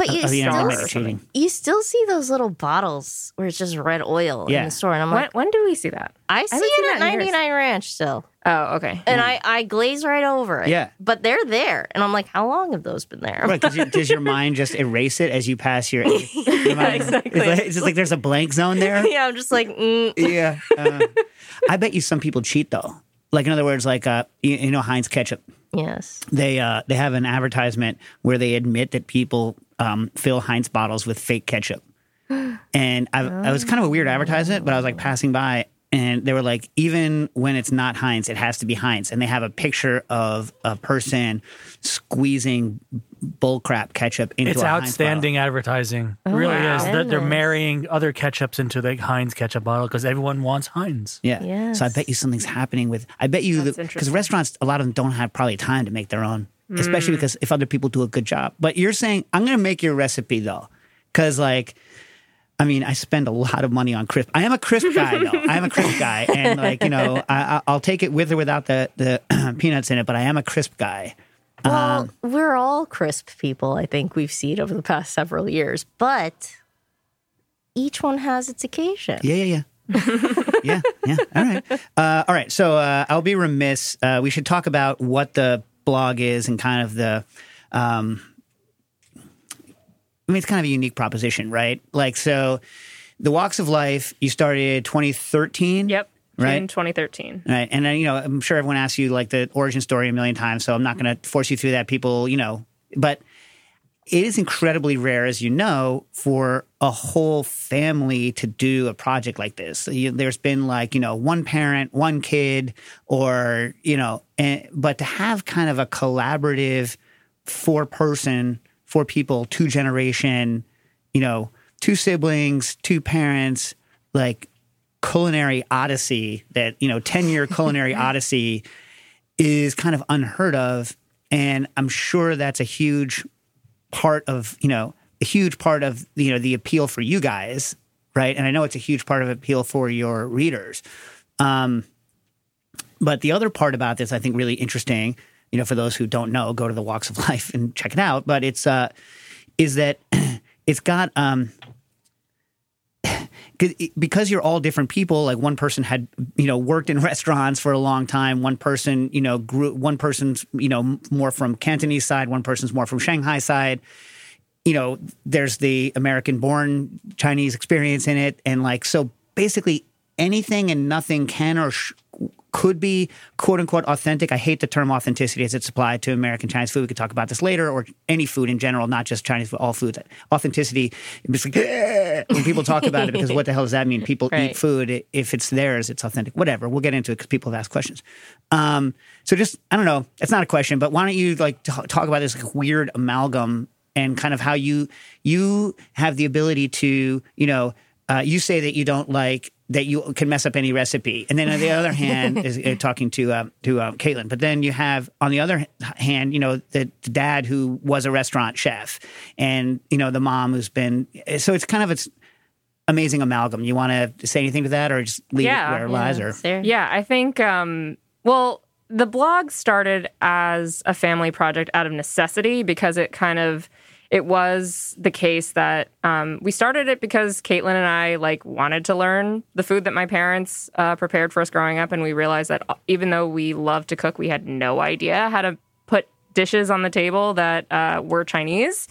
But you of the still, enzymatic cheating. you still see those little bottles where it's just red oil Yeah. in the store, and I'm When, like, when do we see that? I see haven't it at that in years. 99 Ranch still, Oh, okay. and I I glaze right over it. Yeah. but they're there, and I'm like, how long have those been there? Right, 'cause you- does your mind just erase it as you pass your, your mind? exactly. It's, like, it's just like there's a blank zone there. yeah, I'm just like, mm. yeah. Uh, I bet you some people cheat though. Like in other words, like uh, you, you know Heinz ketchup. yes, They uh, they have an advertisement where they admit that people um, fill Heinz bottles with fake ketchup. And I, I was kind of a weird advertisement, but I was like passing by, and they were like, even when it's not Heinz, it has to be Heinz. And they have a picture of a person squeezing bullcrap ketchup into It's a Heinz It's outstanding advertising. It really wow. is. They're, they're marrying other ketchups into the Heinz ketchup bottle because everyone wants Heinz. Yeah. So I bet you something's happening with. I bet you because restaurants, a lot of them don't have probably time to make their own, especially because if other people do a good job. But you're saying I'm going to make your recipe though, because like. I mean, I spend a lot of money on crisp. I am a crisp guy, though. I am a crisp guy, and like you know, I, I- I'll take it with or without the the peanuts in it. But I am a crisp guy. well, we're all crisp people. I think we've seen over the past several years, but each one has its occasion. Yeah, yeah, yeah. yeah, yeah. All right. Uh, all right. So uh, I'll be remiss. Uh, we should talk about what the blog is and kind of the. Um, I mean, it's kind of a unique proposition, right? Like, so the Woks of Life, you started 2013. Yep. Right. June 2013. Right. And then, you know, I'm sure everyone asks you like the origin story a million times. So I'm not going to force you through that. People, you know, but it is incredibly rare, as you know, for a whole family to do a project like this. There's been like, you know, one parent, one kid, or, you know, and, but to have kind of a collaborative four person, four people, two generation, you know, two siblings, two parents, like culinary odyssey that, you know, 10 year culinary odyssey is kind of unheard of. And I'm sure that's a huge part of, you know, a huge part of, you know, the appeal for you guys, right? And I know it's a huge part of appeal for your readers. Um, but the other part about this, I think, really interesting, you know, for those who don't know, go to the Woks of Life and check it out. But it's, uh, is that it's got, um, because you're all different people like one person had you know worked in restaurants for a long time one person you know grew one person's you know more from cantonese side one person's more from shanghai side. You know there's the american born chinese experience in it and like so basically anything and nothing can or sh- could be quote unquote authentic. I hate the term authenticity as it's applied to American Chinese food. We could talk about this later, or any food in general, not just Chinese food, all foods. Authenticity, it's like when people talk about it because what the hell does that mean? People Right. eat food if it's theirs, it's authentic. Whatever. We'll get into it because people have asked questions. Um, so just I don't know. It's not a question, but why don't you like t- talk about this like, weird amalgam and kind of how you you have the ability to you know uh, you say that you don't like that you can mess up any recipe, and then on the other hand is uh, talking to uh, to uh, Kaitlin. But then you have on the other hand, you know, the, the dad who was a restaurant chef, and you know the mom who's been. So it's kind of it's amazing amalgam. You want to say anything to that, or just leave Yeah. it where it lies, or There. Yeah, I think, um, well, the blog started as a family project out of necessity because it kind of it was the case that um, we started it because Kaitlin and I like wanted to learn the food that my parents uh, prepared for us growing up, and we realized that uh, even though we loved to cook, we had no idea how to put dishes on the table that uh, were Chinese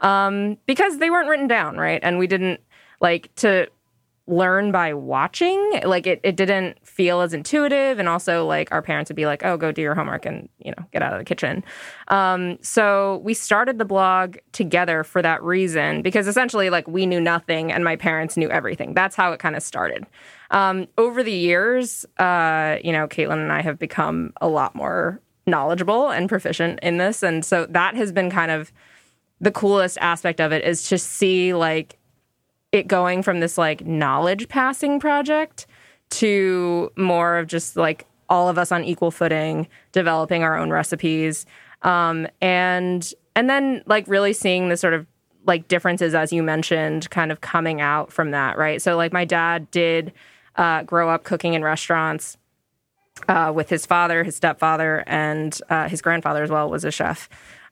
um, because they weren't written down, right? And we didn't like to learn by watching. Like it, it didn't feel as intuitive. And also like our parents would be like oh go do your homework and you know get out of the kitchen. Um, so we started the blog together for that reason because essentially like we knew nothing and my parents knew everything. That's how it kind of started. Um, over the years uh, you know Kaitlin and i have become a lot more knowledgeable and proficient in this. And so that has been kind of the coolest aspect of it is to see like it going from this like knowledge passing project to more of just like all of us on equal footing developing our own recipes. Um, and and then like really seeing the sort of like differences as you mentioned kind of coming out from that right? So like my dad did uh, grow up cooking in restaurants uh, with his father his stepfather and uh, his grandfather as well was a chef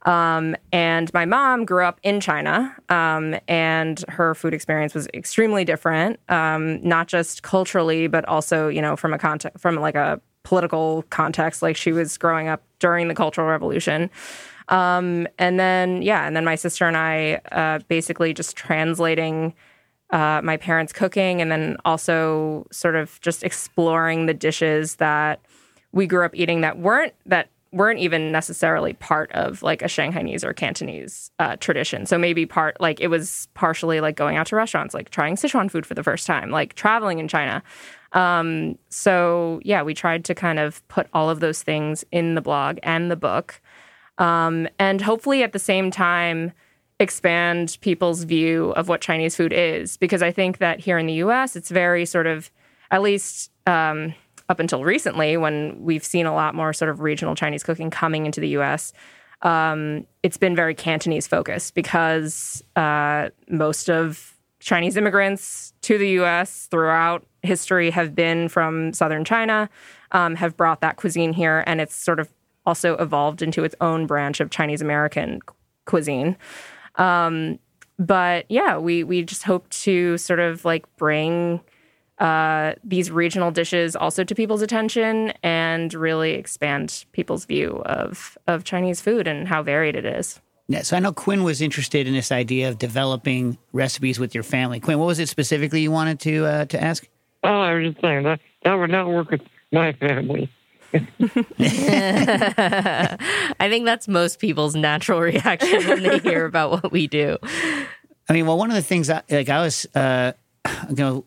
um, and my mom grew up in China, um, and her food experience was extremely different, um, not just culturally, but also, you know, from a context, from like a political context. Like she was growing up during the Cultural Revolution. Um, and then, yeah, and then my sister and I uh, basically just translating uh, my parents' cooking, and then also sort of just exploring the dishes that we grew up eating that weren't that weren't even necessarily part of like a Shanghainese or Cantonese uh, tradition. So maybe part like it was partially like going out to restaurants, like trying Sichuan food for the first time, like traveling in China. Um, so yeah, we tried to kind of put all of those things in the blog and the book, um, and hopefully at the same time expand people's view of what Chinese food is. Because I think that here in the U.S., it's very sort of at least. Um, up until recently, when we've seen a lot more sort of regional Chinese cooking coming into the US, um, it's been very Cantonese focused because uh, most of Chinese immigrants to the US throughout history have been from southern China, um, have brought that cuisine here, and it's sort of also evolved into its own branch of Chinese American cuisine. Um, but yeah, we we just hope to sort of like bring uh, these regional dishes also to people's attention and really expand people's view of of Chinese food and how varied it is. Yeah, so I know Quinn was interested in this idea of developing recipes with your family. Quinn, what was it specifically you wanted to uh, to ask? Oh, I was just saying that that would not work with my family. I think that's most people's natural reaction when they hear about what we do. I mean, well, one of the things I, like I was, uh, you know,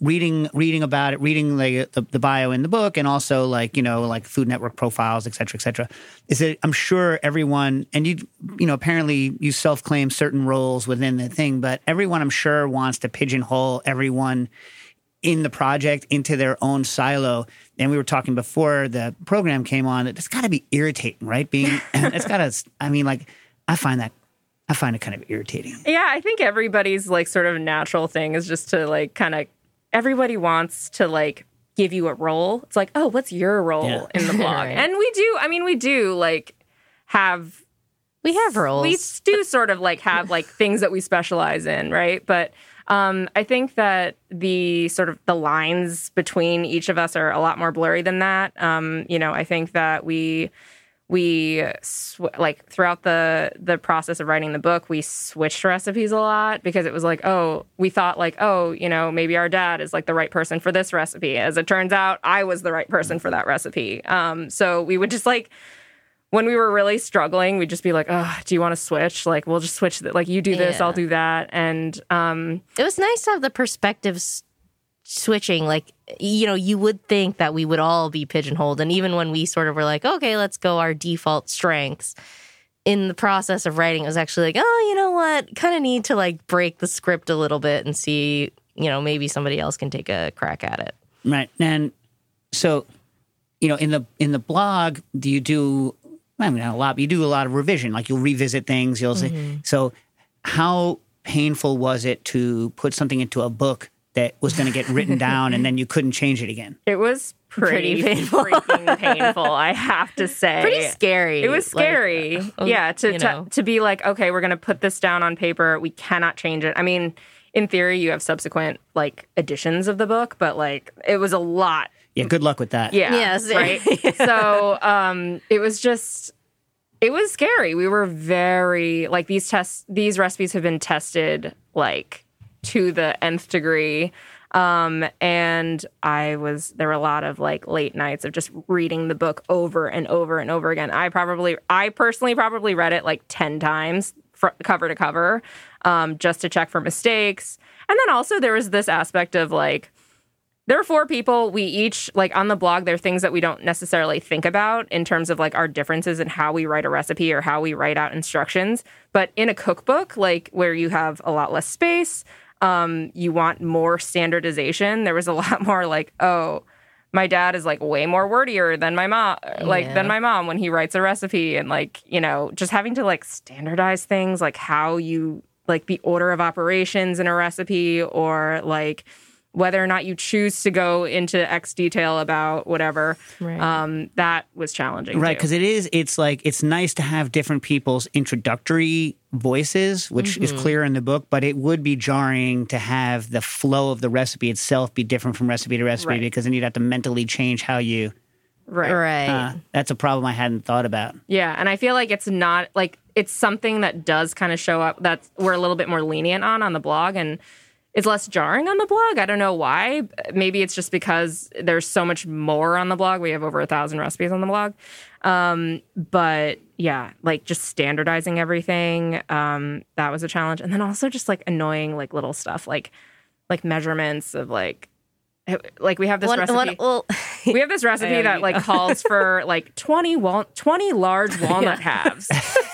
reading reading about it, reading like the, the, bio in the book, and also like you know like Food Network profiles, et cetera, et cetera. Is that I'm sure everyone and you you know apparently you self claim certain roles within the thing, but everyone I'm sure wants to pigeonhole everyone in the project into their own silo. And we were talking before the program came on that it's got to be irritating, right? Being it's got to. I mean, like I find that I find it kind of irritating. Yeah, I think everybody's like sort of natural thing is just to like kind of everybody wants to like give you a role. It's like, oh, what's your role Yeah. in the blog? Right. And we do. I mean, we do like have We have roles. we do sort of like have like things that we specialize in, right? But um, I think that the sort of the lines between each of us are a lot more blurry than that. Um, you know, I think that we we sw- like throughout the the process of writing the book we switched recipes a lot because it was like oh we thought like oh you know maybe our dad is like the right person for this recipe. As it turns out i was the right person for that recipe. Um, so we would just like when we were really struggling we'd just be like oh do you want to switch? Like we'll just switch th- like you do this Yeah. i'll do that. And um it was nice to have the perspectives switching like you know you would think that we would all be pigeonholed and even when we sort of were like okay let's go our default strengths in the process of writing it was actually like oh you know what kind of need to like break the script a little bit and see you know maybe somebody else can take a crack at it Right. And so, you know, in the in the blog, do you do I mean not a lot, but you do a lot of revision. Like you'll revisit things, you'll say mm-hmm. so how painful was it to put something into a book that was going to get written down and then you couldn't change it again? It was pretty, Pretty painful. freaking painful, I have to say. Pretty scary. It was like, scary. uh, yeah, to, you to know. to be like, okay, we're gonna put this down on paper. We cannot change it. I mean, in theory, you have subsequent like editions of the book, but like it was a lot. Yeah, good luck with that. Yeah. Yes. Right. so um it was just it was scary. We were very like these tests these recipes have been tested like to the nth degree. Um, and I was there were a lot of like late nights of just reading the book over and over and over again. I probably I personally probably read it like 10 times fr- cover to cover um, just to check for mistakes. And then also there was this aspect of like there are four people. We each like on the blog. There are things that we don't necessarily think about in terms of like our differences in how we write a recipe or how we write out instructions. But in a cookbook, like where you have a lot less space, um, you want more standardization. There was a lot more like, oh, my dad is like way more wordier than my mom, like Yeah. than my mom when he writes a recipe, and like you know, just having to like standardize things, like how you like the order of operations in a recipe, or like whether or not you choose to go into X detail about whatever. Right. Um, that was challenging, Right, because it is. It's like it's nice to have different people's introductory voices, which is Mm-hmm. clear in the book. But it would be jarring to have the flow of the recipe itself be different from recipe to recipe Right. because then you'd have to mentally change how you. right, Right. Uh, that's a problem I hadn't thought about. Yeah, and I feel like it's not like it's something that does kind of show up that we're a little bit more lenient on on the blog and it's less jarring on the blog. I don't know why. Maybe it's just because there's so much more on the blog. We have over a thousand recipes on the blog. Um, but yeah, like just standardizing everything. Um, that was a challenge. And then also just like annoying like little stuff like like measurements of like like we have this recipe well, we have this recipe that like know. calls for like 20 wal- 20 large walnut halves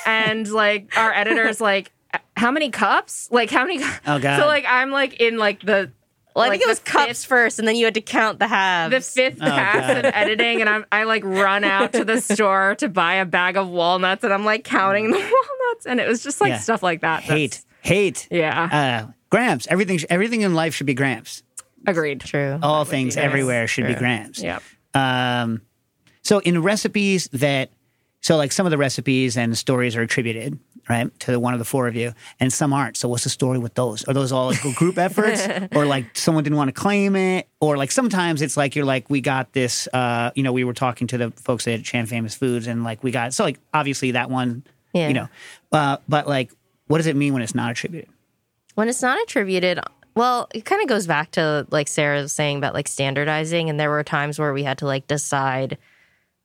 and like our editor's like how many cups like how many cu-" Oh, God. so like i'm like in like the well, I like think it was cups fifth- first, and then you had to count the halves. the fifth Oh, pass God. of editing and I'm, i like run out to the store to buy a bag of walnuts and i'm like counting the walnuts and it was just like Yeah. stuff like that Hate, That's- hate. yeah Uh, grams. Everything. Everything in life should be grams. agreed True. All things nice. everywhere should be True. grams. yeah Um, so in recipes that, so like some of the recipes and stories are attributed, right, to one of the four of you, and some aren't. So what's the story with those? Are those all like group efforts, or like someone didn't want to claim it, or like sometimes it's like you're like we got this. Uh, you know, we were talking to the folks at Chan Famous Foods, and like we got so like obviously that one, Yeah. you know, uh, but like what does it mean when it's not attributed? When it's not attributed, well, it kind of goes back to like Sarah was saying about like standardizing. And there were times where we had to like decide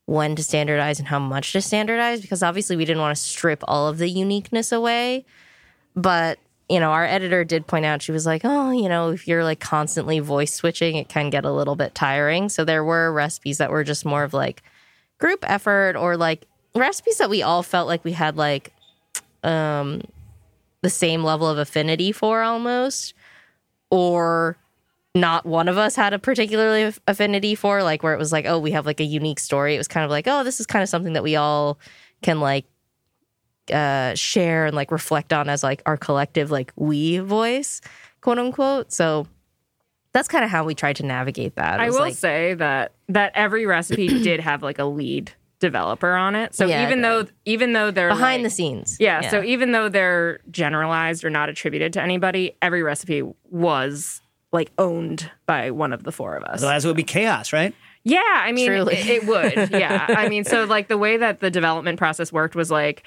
when to standardize and how much to standardize because obviously we didn't want to strip all of the uniqueness away. But, you know, our editor did point out, she was like, oh, you know, if you're like constantly voice switching, it can get a little bit tiring. So there were recipes that were just more of like group effort or like recipes that we all felt like we had like um the same level of affinity for almost or not one of us had a particularly affinity for like where it was like oh we have like a unique story. It was kind of like oh this is kind of something that we all can like uh share and like reflect on as like our collective like we voice quote unquote. So that's kind of how we tried to navigate that. I will like, say that that every recipe did have like a lead developer on it. So Yeah, even though even though they're behind like- the scenes. Yeah, so even though they're generalized or not attributed to anybody, every recipe was like owned by one of the four of us. Otherwise, it would be chaos, right? Yeah, I mean, it, it would. Yeah, I mean, so like the way that the development process worked was like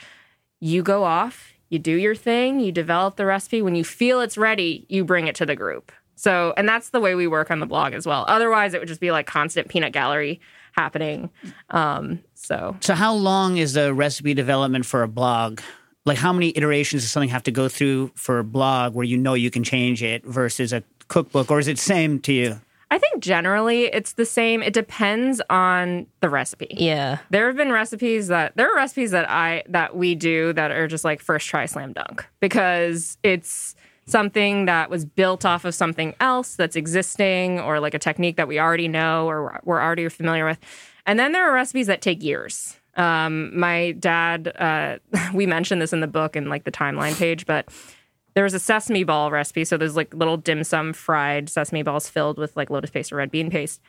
you go off, you do your thing, you develop the recipe. When you feel it's ready, you bring it to the group. So, and that's the way we work on the blog as well. Otherwise, it would just be like constant peanut gallery happening. Um, so So how long is the recipe development for a blog? Like how many iterations does something have to go through for a blog where you know you can change it versus a cookbook, or is it same to you? I think generally it's the same. It depends on the recipe. yeah There have been recipes that there are recipes that I that we do that are just like first try slam dunk because it's something that was built off of something else that's existing or like a technique that we already know or we're already familiar with. And then there are recipes that take years. Um, my dad, uh, we mentioned this in the book and like the timeline page, but there was a sesame ball recipe. So there's like little dim sum fried sesame balls filled with like lotus paste or red bean paste.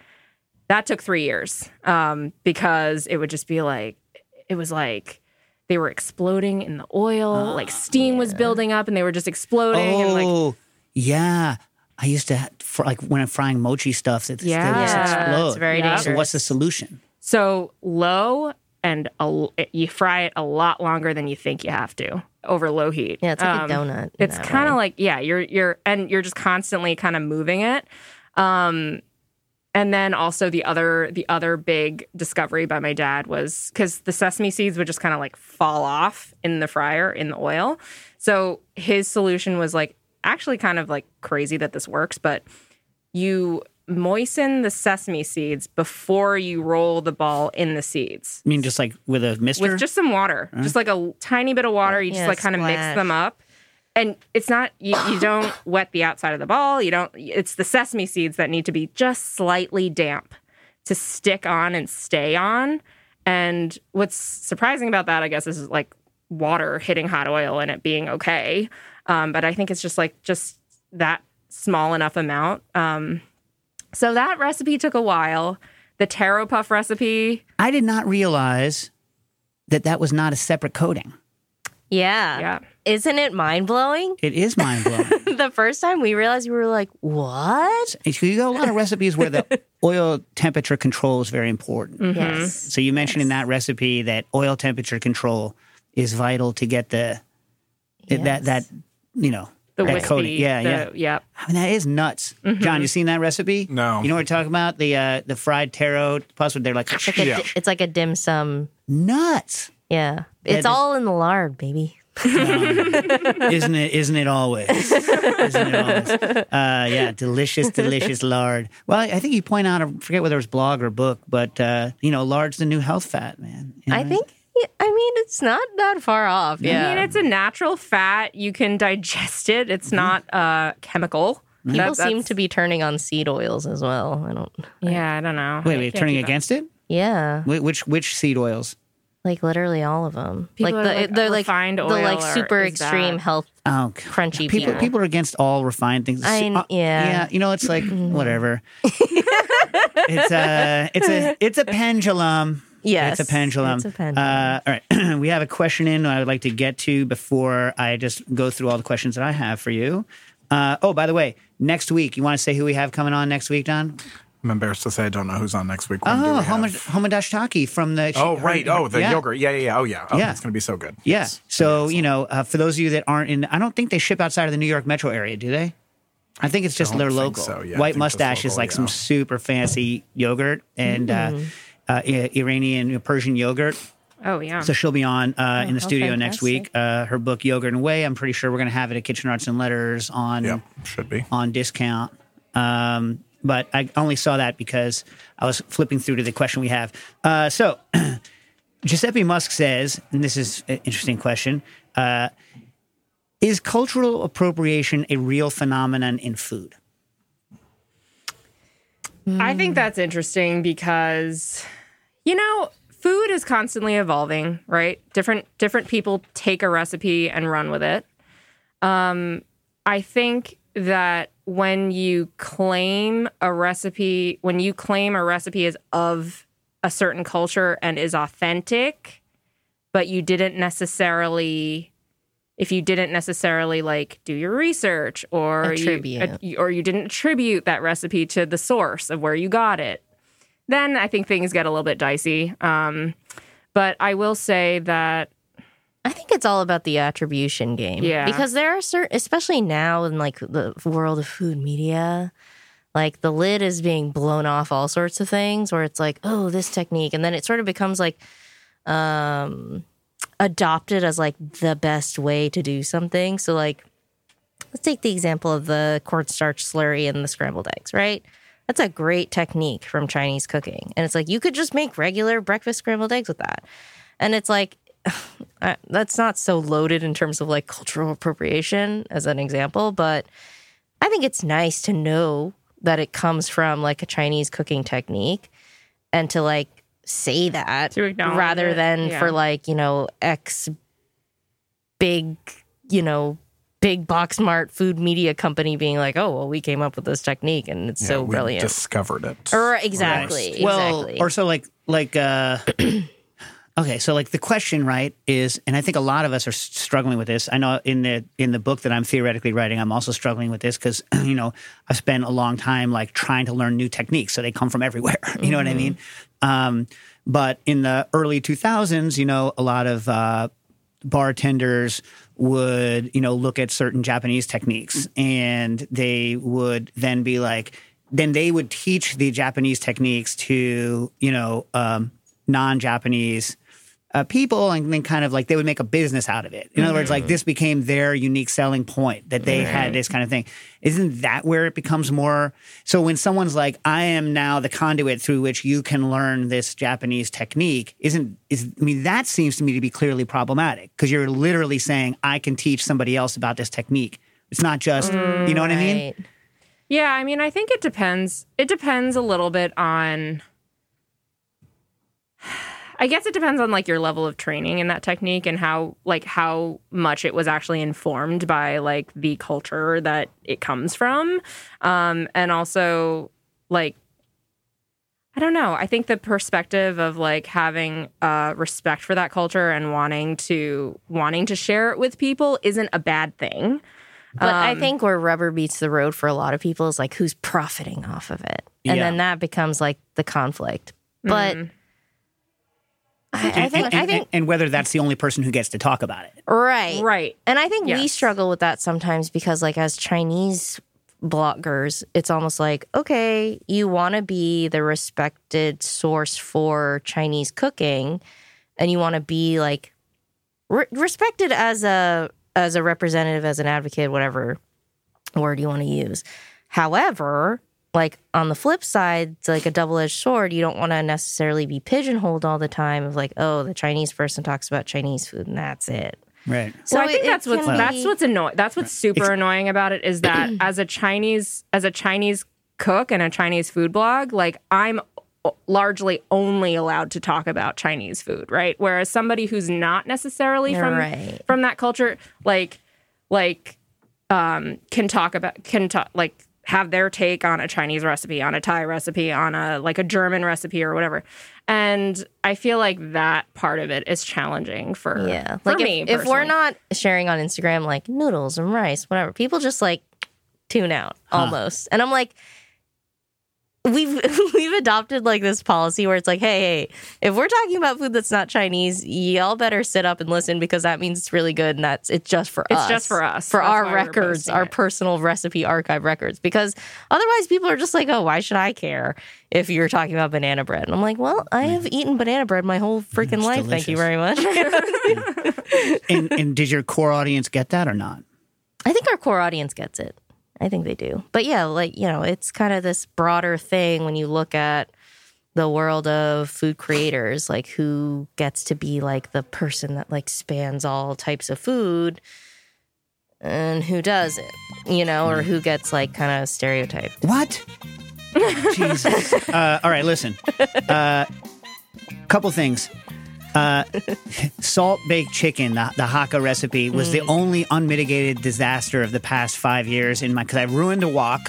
That took three years um, because it would just be like, it was like they were exploding in the oil, like steam was building up and they were just exploding. and like, Oh, yeah. I used to, fr- like when I'm frying mochi stuff, it, Yeah. they just explode. it's very Yeah. So what's the solution? So low and a, you fry it a lot longer than you think you have to over low heat. Yeah, it's like Um, a donut. It's kind of like yeah, you're you're and you're just constantly kind of moving it. Um, and then also the other the other big discovery by my dad was because the sesame seeds would just kind of like fall off in the fryer in the oil. So his solution was like actually kind of like crazy that this works, but you moisten the sesame seeds before you roll the ball in the seeds I mean, just like with a mister? with just some water, just like a tiny bit of water. You just like kind of mix them up, and it's not you, you don't wet the outside of the ball. You don't. It's the sesame seeds that need to be just slightly damp to stick on and stay on. And what's surprising about that, I guess, is like water hitting hot oil and it being okay. Um, but I think it's just like just that small enough amount. Um, so that recipe took a while. The taro puff recipe, I did not realize that that was not a separate coating. yeah. yeah. Isn't it mind blowing? It is mind blowing. the first time we realized, we were like, what? you got a lot of recipes where the oil temperature control is very important. Mm-hmm. Yes. So you mentioned in that recipe that oil temperature control is vital to get the that that you know the that wispy, coating. Yeah, the, yeah. yeah. I mean, that is nuts. John, you seen that recipe? No. You know what we're talking about? The uh, the fried taro plus they're like It's like, a, Yeah. it's like a dim sum. nuts. Yeah. It's that- all in the lard, baby. isn't it? Isn't it always? isn't it always? Uh, yeah, delicious, delicious lard. Well, I think you point out, I forget whether it was blog or book, but uh, you know, lard's the new health fat, man. You know? I think, I mean, it's not that far off. Yeah. I mean, it's a natural fat. You can digest it. It's Mm-hmm. not uh, chemical. People That- seem to be turning on seed oils as well. I don't. Yeah, I don't know. Wait, I wait, turning against it? Yeah. Wh- Which which seed oils? Like literally all of them. People like are the like, the like refined the like oil or super extreme that- health Oh, crunchy people people. people are against all refined things. I- Uh, yeah. yeah. You know, it's like whatever. it's a it's a it's a pendulum. Yes, it's a pendulum. it's a pendulum. Uh, all right, we have a question in I would like to get to before I just go through all the questions that I have for you. Uh, oh, by the way, next week, you want to say who we have coming on next week, Don? I'm embarrassed to say I don't know who's on next week. When Oh, we Homa- Homadash from the. Oh, her- right. Oh, the yeah. yogurt. Yeah, yeah, yeah. Oh, yeah. Oh, Yeah. it's going to be so good. Yeah. Yes. So, you know, uh, for those of you that aren't in, I don't think they ship outside of the New York metro area, do they? I think it's just don't their local. so. Yeah, White think just Moustache is local, like some super fancy yogurt and uh, uh, I- Iranian Persian yogurt. Oh yeah. So she'll be on uh, in the how studio next week. Uh, her book Yogurt and Whey. I'm pretty sure we're going to have it at Kitchen Arts and Letters on Yeah, should be. on discount. Um, but I only saw that because I was flipping through to the question we have. Uh, so Giuseppe Musk says, and this is an interesting question: uh, Is cultural appropriation a real phenomenon in food? I think that's interesting because you know, food is constantly evolving, right? Different different people take a recipe and run with it. Um I think that when you claim a recipe, when you claim a recipe is of a certain culture and is authentic, but you didn't necessarily if you didn't necessarily like do your research or Attribute. you or you didn't attribute that recipe to the source of where you got it then i think things get a little bit dicey um, but i will say that I think it's all about the attribution game. Yeah. Because there are certain, especially now in like the world of food media, like the lid is being blown off all sorts of things where it's like, oh, this technique. And then it sort of becomes like, um, adopted as like the best way to do something. So like, let's take the example of the cornstarch slurry and the scrambled eggs, right? That's a great technique from Chinese cooking. And it's like, you could just make regular breakfast scrambled eggs with that. And it's like, that's not so loaded in terms of like cultural appropriation as an example, but I think it's nice to know that it comes from like a Chinese cooking technique and to like say that rather it, than yeah. for like, you know, X big, you know, big box mart food media company being like, "Oh, well, we came up with this technique and it's Yeah, so we brilliant." discovered it. Or exactly, Well, exactly. or so like like uh okay, so like the question right is and I think a lot of us are struggling with this. I know in the in the book that I'm theoretically writing, I'm also struggling with this cuz you know, I've spent a long time like trying to learn new techniques so they come from everywhere. You know what I mean? Um but in the early 2000s, you know, a lot of uh bartenders would you know look at certain japanese techniques. And they would then be like then they would teach the japanese techniques to you know um, non-japanese uh, people and then kind of like they would make a business out of it. In other words like this became their unique selling point that they had this kind of thing. Isn't that where it becomes more? So when someone's like i am now the conduit through which you can learn this japanese technique isn't is i mean that seems to me to be clearly problematic because you're literally saying i can teach somebody else about this technique. It's not just you know what i mean? Yeah, I mean, I think it depends. It depends a little bit on. I guess it depends on like your level of training in that technique and how like how much it was actually informed by like the culture that it comes from, um, and also like I don't know. I think the perspective of like having uh, respect for that culture and wanting to wanting to share it with people isn't a bad thing. But I Um, think where rubber meets the road for a lot of people is like who's profiting off of it, and Yeah. then that becomes like the conflict. But Mm-hmm. I, I and, think and- I think and whether that's the only person who gets to talk about it right, Right. And I think we struggle with that sometimes because, like, as Chinese bloggers, it's almost like, okay, you want to be the respected source for Chinese cooking, and you want to be like re- respected as a as a representative, as an advocate, whatever word you want to use. However, like on the flip side, it's like a double edged sword. You don't want to necessarily be pigeonholed all the time of like, oh, the Chinese person talks about Chinese food and that's it. right So well, I think it- that's what's can that's be- what's annoying. That's what's super annoying about it is that as a Chinese as a Chinese cook and a Chinese food blog, like I'm largely only allowed to talk about Chinese food, right? Whereas somebody who's not necessarily from Right. from that culture, like like um, can talk about can talk like have their take on a Chinese recipe, on a Thai recipe, on a like a German recipe or whatever. And I feel like that part of it is challenging for Yeah. for Like me. if, if we're not sharing on Instagram like noodles and rice, whatever, people just like tune out almost. And I'm like, we've we've adopted like this policy where it's like, hey, hey, if we're talking about food that's not Chinese, y'all better sit up and listen because that means it's really good and that's it's just for It's us. It's just for us. For That's our records, our it. personal recipe archive records. Because otherwise people are just like, oh, why should I care if you're talking about banana bread? And I'm like, well, I have mm. eaten banana bread my whole freaking It's life. Thank you very much. and, and did your core audience get that or not I think our core audience gets it. I think they do. But yeah, like, you know, it's kind of this broader thing when you look at the world of food creators, like who gets to be like the person that like spans all types of food and who does it, you know, or who gets like kind of stereotyped. What? Jesus. Uh, all right, listen. Uh, couple things. Uh, salt baked chicken, the, the Hakka recipe, was the only unmitigated disaster of the past five years in my because I ruined a wok.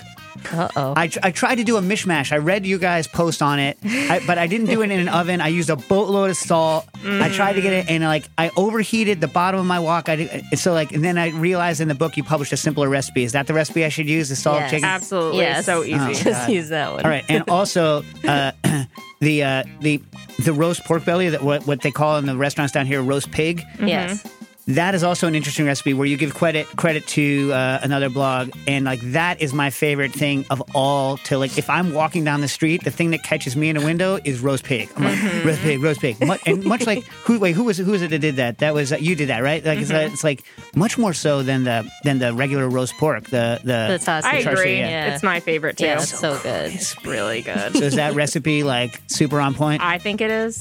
Uh oh. I, I tried to do a mishmash. I read you guys post on it, I, but I didn't do it in an oven. I used a boatload of salt. I tried to get it, and like I overheated the bottom of my wok. I did, so like, and then I realized in the book you published a simpler recipe. Is that the recipe I should use? The salt Yes. chicken. Absolutely. Yes. So easy. Oh. Just use that one. All right, and also uh, the uh, the the roast pork belly that what what they call in the restaurants down here roast pig. Yes. That is also an interesting recipe where you give credit credit to uh, another blog, and like that is my favorite thing of all. To like, if I'm walking down the street, the thing that catches me in a window is roast pig. I'm like roast pig, roast pig, Mu- and much like who wait who was who was it that did that? That was uh, you did that right? Like it's, uh, it's like much more so than the than the regular roast pork. The the, The sausage. I Char siu, agree. yeah. It's my favorite too. Yeah, it's so good. It's really good. so is that recipe like super on point? I think it is.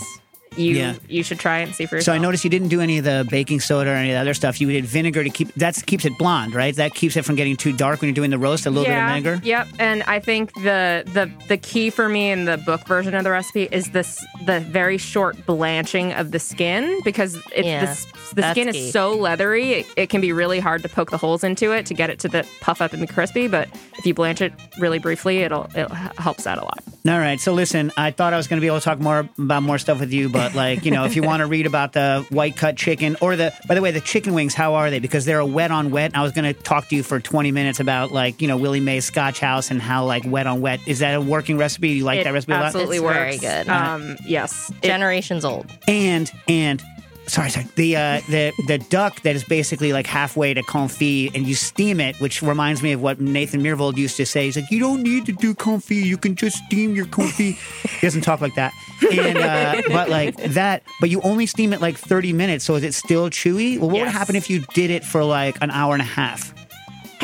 You Yeah. you should try it and see for yourself. So. I noticed you didn't do any of the baking soda or any of the other stuff. You did vinegar to keep that keeps it blonde, right? That keeps it from getting too dark when you're doing the roast. A little bit of vinegar. Yep. And I think the the the key for me in the book version of the recipe is this the very short blanching of the skin because it's Yeah, the, the that's skin key. is so leathery it, it can be really hard to poke the holes into it to get it to the puff up and be crispy. But if you blanch it really briefly, it'll it helps out a lot. All right. So listen, I thought I was going to be able to talk more about more stuff with you, but like you know, if you want to read about the white cut chicken or the by the way, the chicken wings, how are they? Because they're a wet on wet. And I was going to talk to you for 20 minutes about like you know Willie Mae's Scotch House and how like wet on wet is that a working recipe? You like it that recipe a lot? absolutely It's works. very good. Um, yes. It- Generations old. and and sorry sorry. The uh the the duck that is basically like halfway to confit and you steam it which reminds me of what nathan Myhrvold used to say. He's like you don't need to do confit. You can just steam your confit. He doesn't talk like that. And uh but like that but you only steam it like 30 minutes so is it still chewy? Well what would happen if you did it for like an hour and a half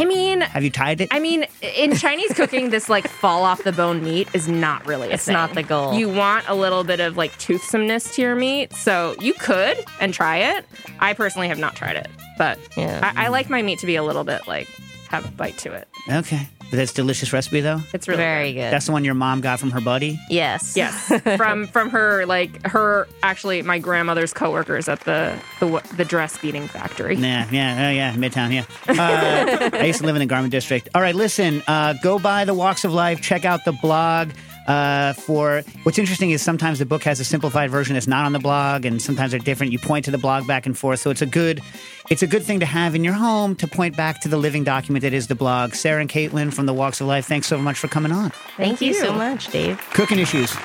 I mean, have you tied it I mean, in Chinese cooking, this like fall off the bone meat is not really a It's thing. not the goal. You want a little bit of like toothsomeness to your meat, so you could and try it. I personally have not tried it, but Yeah. I, I like my meat to be a little bit like have a bite to it. okay but that's delicious recipe though It's really Very good. good. that's the one your mom got from her buddy yes. Yes, from from her like her actually my grandmother's coworkers at the the the dress beating factory. Yeah, yeah, oh, yeah, Midtown, yeah. Uh, I used to live in the Garment District. All right, listen, uh, go by the Woks of Life, check out the blog. Uh, for what's interesting is sometimes the book has a simplified version that's not on the blog, and sometimes they're different. You point to the blog back and forth, so it's a good, it's a good thing to have in your home to point back to the living document that is the blog. Sarah and Kaitlin from the Woks of Life, thanks so much for coming on. Thank, you you. so much, Dave. Cooking issues.